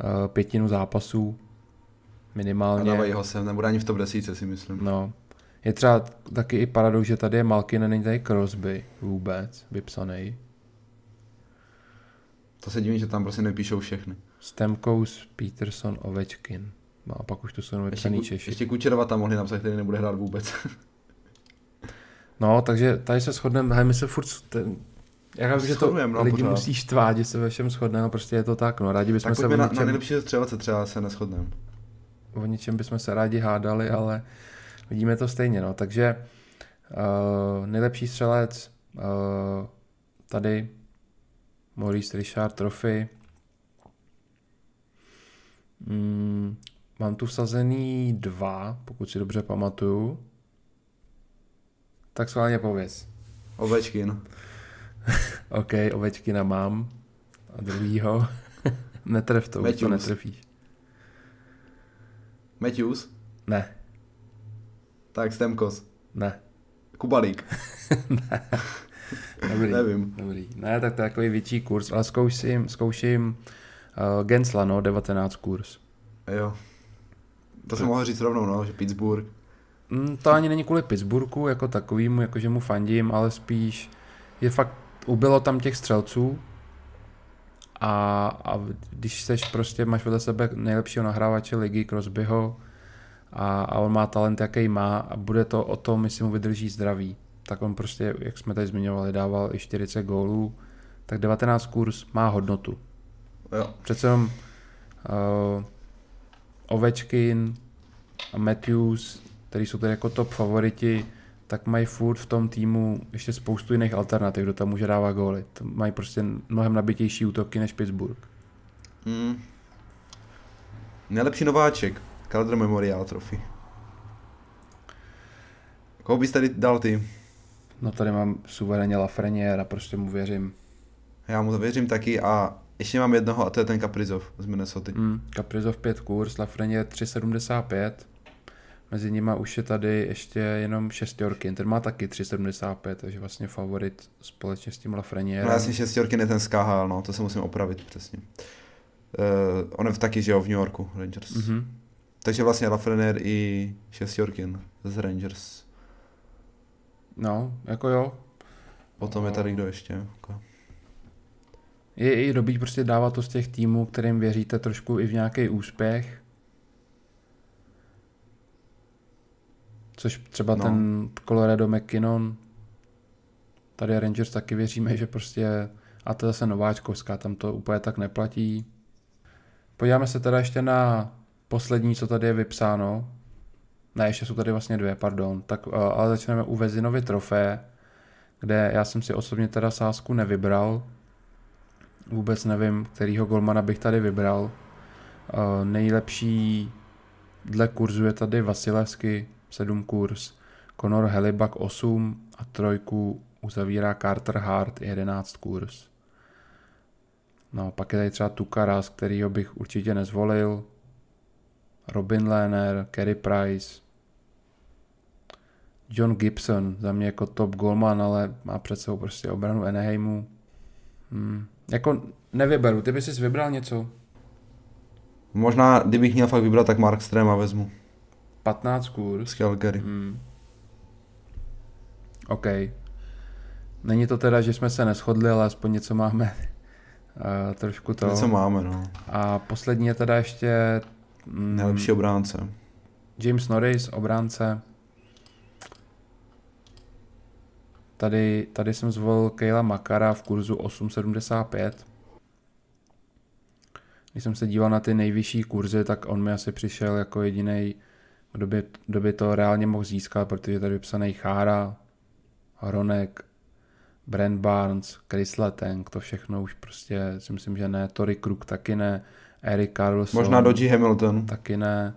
uh, pětinu zápasů A minimálně. dávají ho sem, nebude ani v top 10 si myslím. No. Je třeba taky i paradox, že tady je Malkin a není tady Crosby vůbec vypsaný. To se divím, že tam prostě nepíšou všechny. Stemkous, Peterson, Ovečkin. No a pak už to jsou jenom Ještě, vypsaný Češi. ještě Kučerova tam mohli napsat, který nebude hrát vůbec. [LAUGHS] No, takže tady se shodneme, my se furt ten, Já vím, že to no, lidi pořád. musí štvát, že se ve všem shodneme, no prostě je to tak, no rádi bychom Tak se o na, na něčem, nejlepší střelce třeba se neschodneme. o něčem bychom se rádi hádali, ale vidíme to stejně, no, takže uh, nejlepší střelec uh, tady Maurice Richard Trophy mm, mám tu vsazený dva, pokud si dobře pamatuju tak schválně pověz. Ovečkin. [LAUGHS] OK, Ovečkina mám. A druhýho. [LAUGHS] Netref to, už to Matthews. netrefíš. Matthews. Ne, Tak Stemkos. ne. Kubalík. [LAUGHS] Dobrý. Nevím. Dobrý. Ne, tak to je takový větší kurz, ale zkouším, zkouším uh, Gensla, no, 19 kurz. Jo. To jsem mohl říct rovnou, no, že Pittsburgh. Mm, to ani není kvůli Pittsburghu jako takovýmu, jakože mu fandím, ale spíš je fakt, ubylo tam těch střelců a, a když seš prostě, máš vedle sebe nejlepšího nahrávače ligy Crosbyho a, a on má talent, jaký má a bude to o tom, jestli mu vydrží zdraví. Tak on prostě, jak jsme tady zmiňovali, dával i 40 gólů, tak 19 kurz má hodnotu. Jo. Přece jenom uh, Ovečkin a Matthews, který jsou tady jako top favoriti, tak mají furt v tom týmu ještě spoustu jiných alternativ, kdo tam může dávat góly. To mají prostě mnohem nabitější útoky než Pittsburgh. Mm. Nejlepší nováček. Calder Memorial Trophy. Koho bys tady dal ty? No tady mám suverénně Lafreniere a prostě mu věřím. Já mu to věřím taky a ještě mám jednoho a to je ten Kaprizov z Minnesota. Mm, Kaprizov 5 kurz, Lafreniere 3,75. Mezi nimi už je tady ještě jenom šestorky, ten má taky 3,75, takže vlastně favorit společně s tím Lafrenierem. No jasně šestěrky ne ten SKH, no, to se musím opravit přesně. Uh, on je v taky, že jo, v New Yorku, Rangers. Mm-hmm. Mhm. Takže vlastně Lafreniere i šestěrkin z Rangers. No, jako jo. Potom je tady kdo ještě? Jako. Je i dobrý prostě dávat to z těch týmů, kterým věříte trošku i v nějaký úspěch. Což třeba No. ten Colorado McKinnon, tady Rangers taky věříme, že prostě, a to je zase nováčkovská, tam to úplně tak neplatí. Podíváme se teda ještě na poslední, co tady je vypsáno. Ne, ještě jsou tady vlastně dvě, pardon. Tak, uh, ale začneme u Vezinovy trofé, kde já jsem si osobně teda sázku nevybral. Vůbec nevím, kterýho golmana bych tady vybral. Uh, nejlepší dle kurzu je tady Vasilevsky, 7 kurz, Conor Helibak 8 a trojku uzavírá Carter Hart 11 kurz. No, pak je tady třeba Tukaras, kterýho bych určitě nezvolil. Robin Lehner, Kerry Price, John Gibson, za mě jako top golman, ale má před sebou prostě obranu Anaheimu. Hmm. Jako nevyberu, ty bys si vybral něco? Možná, kdybych měl fakt vybrat, tak Mark Strema vezmu. 15 kurz. Z Calgary. Hmm. OK. Není to teda, že jsme se neschodli, ale aspoň něco máme uh, [LAUGHS] trošku to. To, co máme, no. A poslední je teda ještě mm, Nejlepší obránce. James Norris, obránce. Tady, tady jsem zvolil Kejla Makara v kurzu 8,75. Když jsem se díval na ty nejvyšší kurzy, tak on mi asi přišel jako jediný, kdo by, kdo by to reálně mohl získat, protože tady je vypsaný Chára, Hronek, Brent Barnes, Chris Letang, to všechno už prostě si myslím, že ne. Tory Kruk taky ne. Eric Carlson Možná Dodgy Hamilton. taky ne.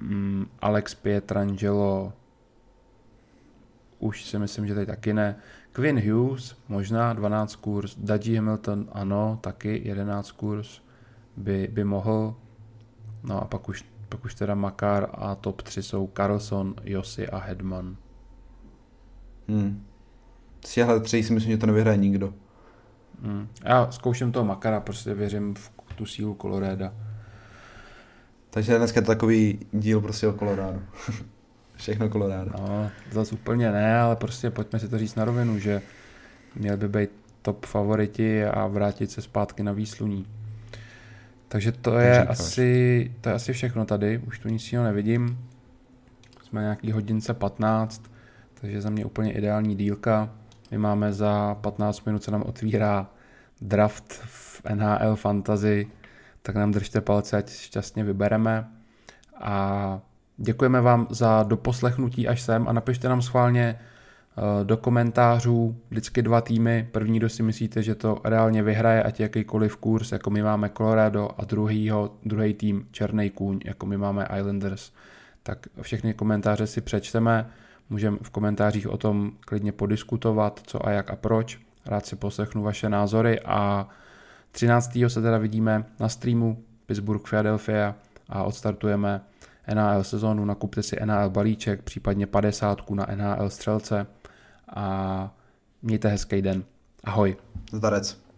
Mm, Alex Pietrangelo už si myslím, že tady taky ne. Quinn Hughes, možná 12 kurz. Dudgy Hamilton, ano, taky 11 kurz by, by mohl. No a pak už, pak už teda Makar a top 3 jsou Carlson, Josi a Hedman. Hmm. Z těchhle tři si myslím, že to nevyhraje nikdo. Mm. Já zkouším toho Makara, prostě věřím v tu sílu Colorada. Takže dneska je to takový díl prostě o Colorado. [LAUGHS] Všechno Colorado. No, zase úplně ne, ale prostě pojďme si to říct na rovinu, že měl by být top favoriti a vrátit se zpátky na výsluní. Takže to je, říkáš. asi, to je asi všechno tady, už tu nic jiného nevidím. Jsme nějaký hodince 15, takže za mě úplně ideální dílka. My máme za 15 minut, se nám otvírá draft v NHL Fantasy, tak nám držte palce, ať šťastně vybereme. A děkujeme vám za doposlechnutí až sem a napište nám schválně eh, do komentářů vždycky dva týmy. První, kdo si myslíte, že to reálně vyhraje, ať jakýkoliv kurz, jako my máme Colorado a druhýho, druhý tým Černý kůň, jako my máme Islanders. Tak všechny komentáře si přečteme, můžeme v komentářích o tom klidně podiskutovat, co a jak a proč. Rád si poslechnu vaše názory a 13. se teda vidíme na streamu Pittsburgh Philadelphia a odstartujeme NHL sezónu, nakupte si NHL balíček, případně 50 na NHL střelce a mějte hezký den. Ahoj. Zdarec.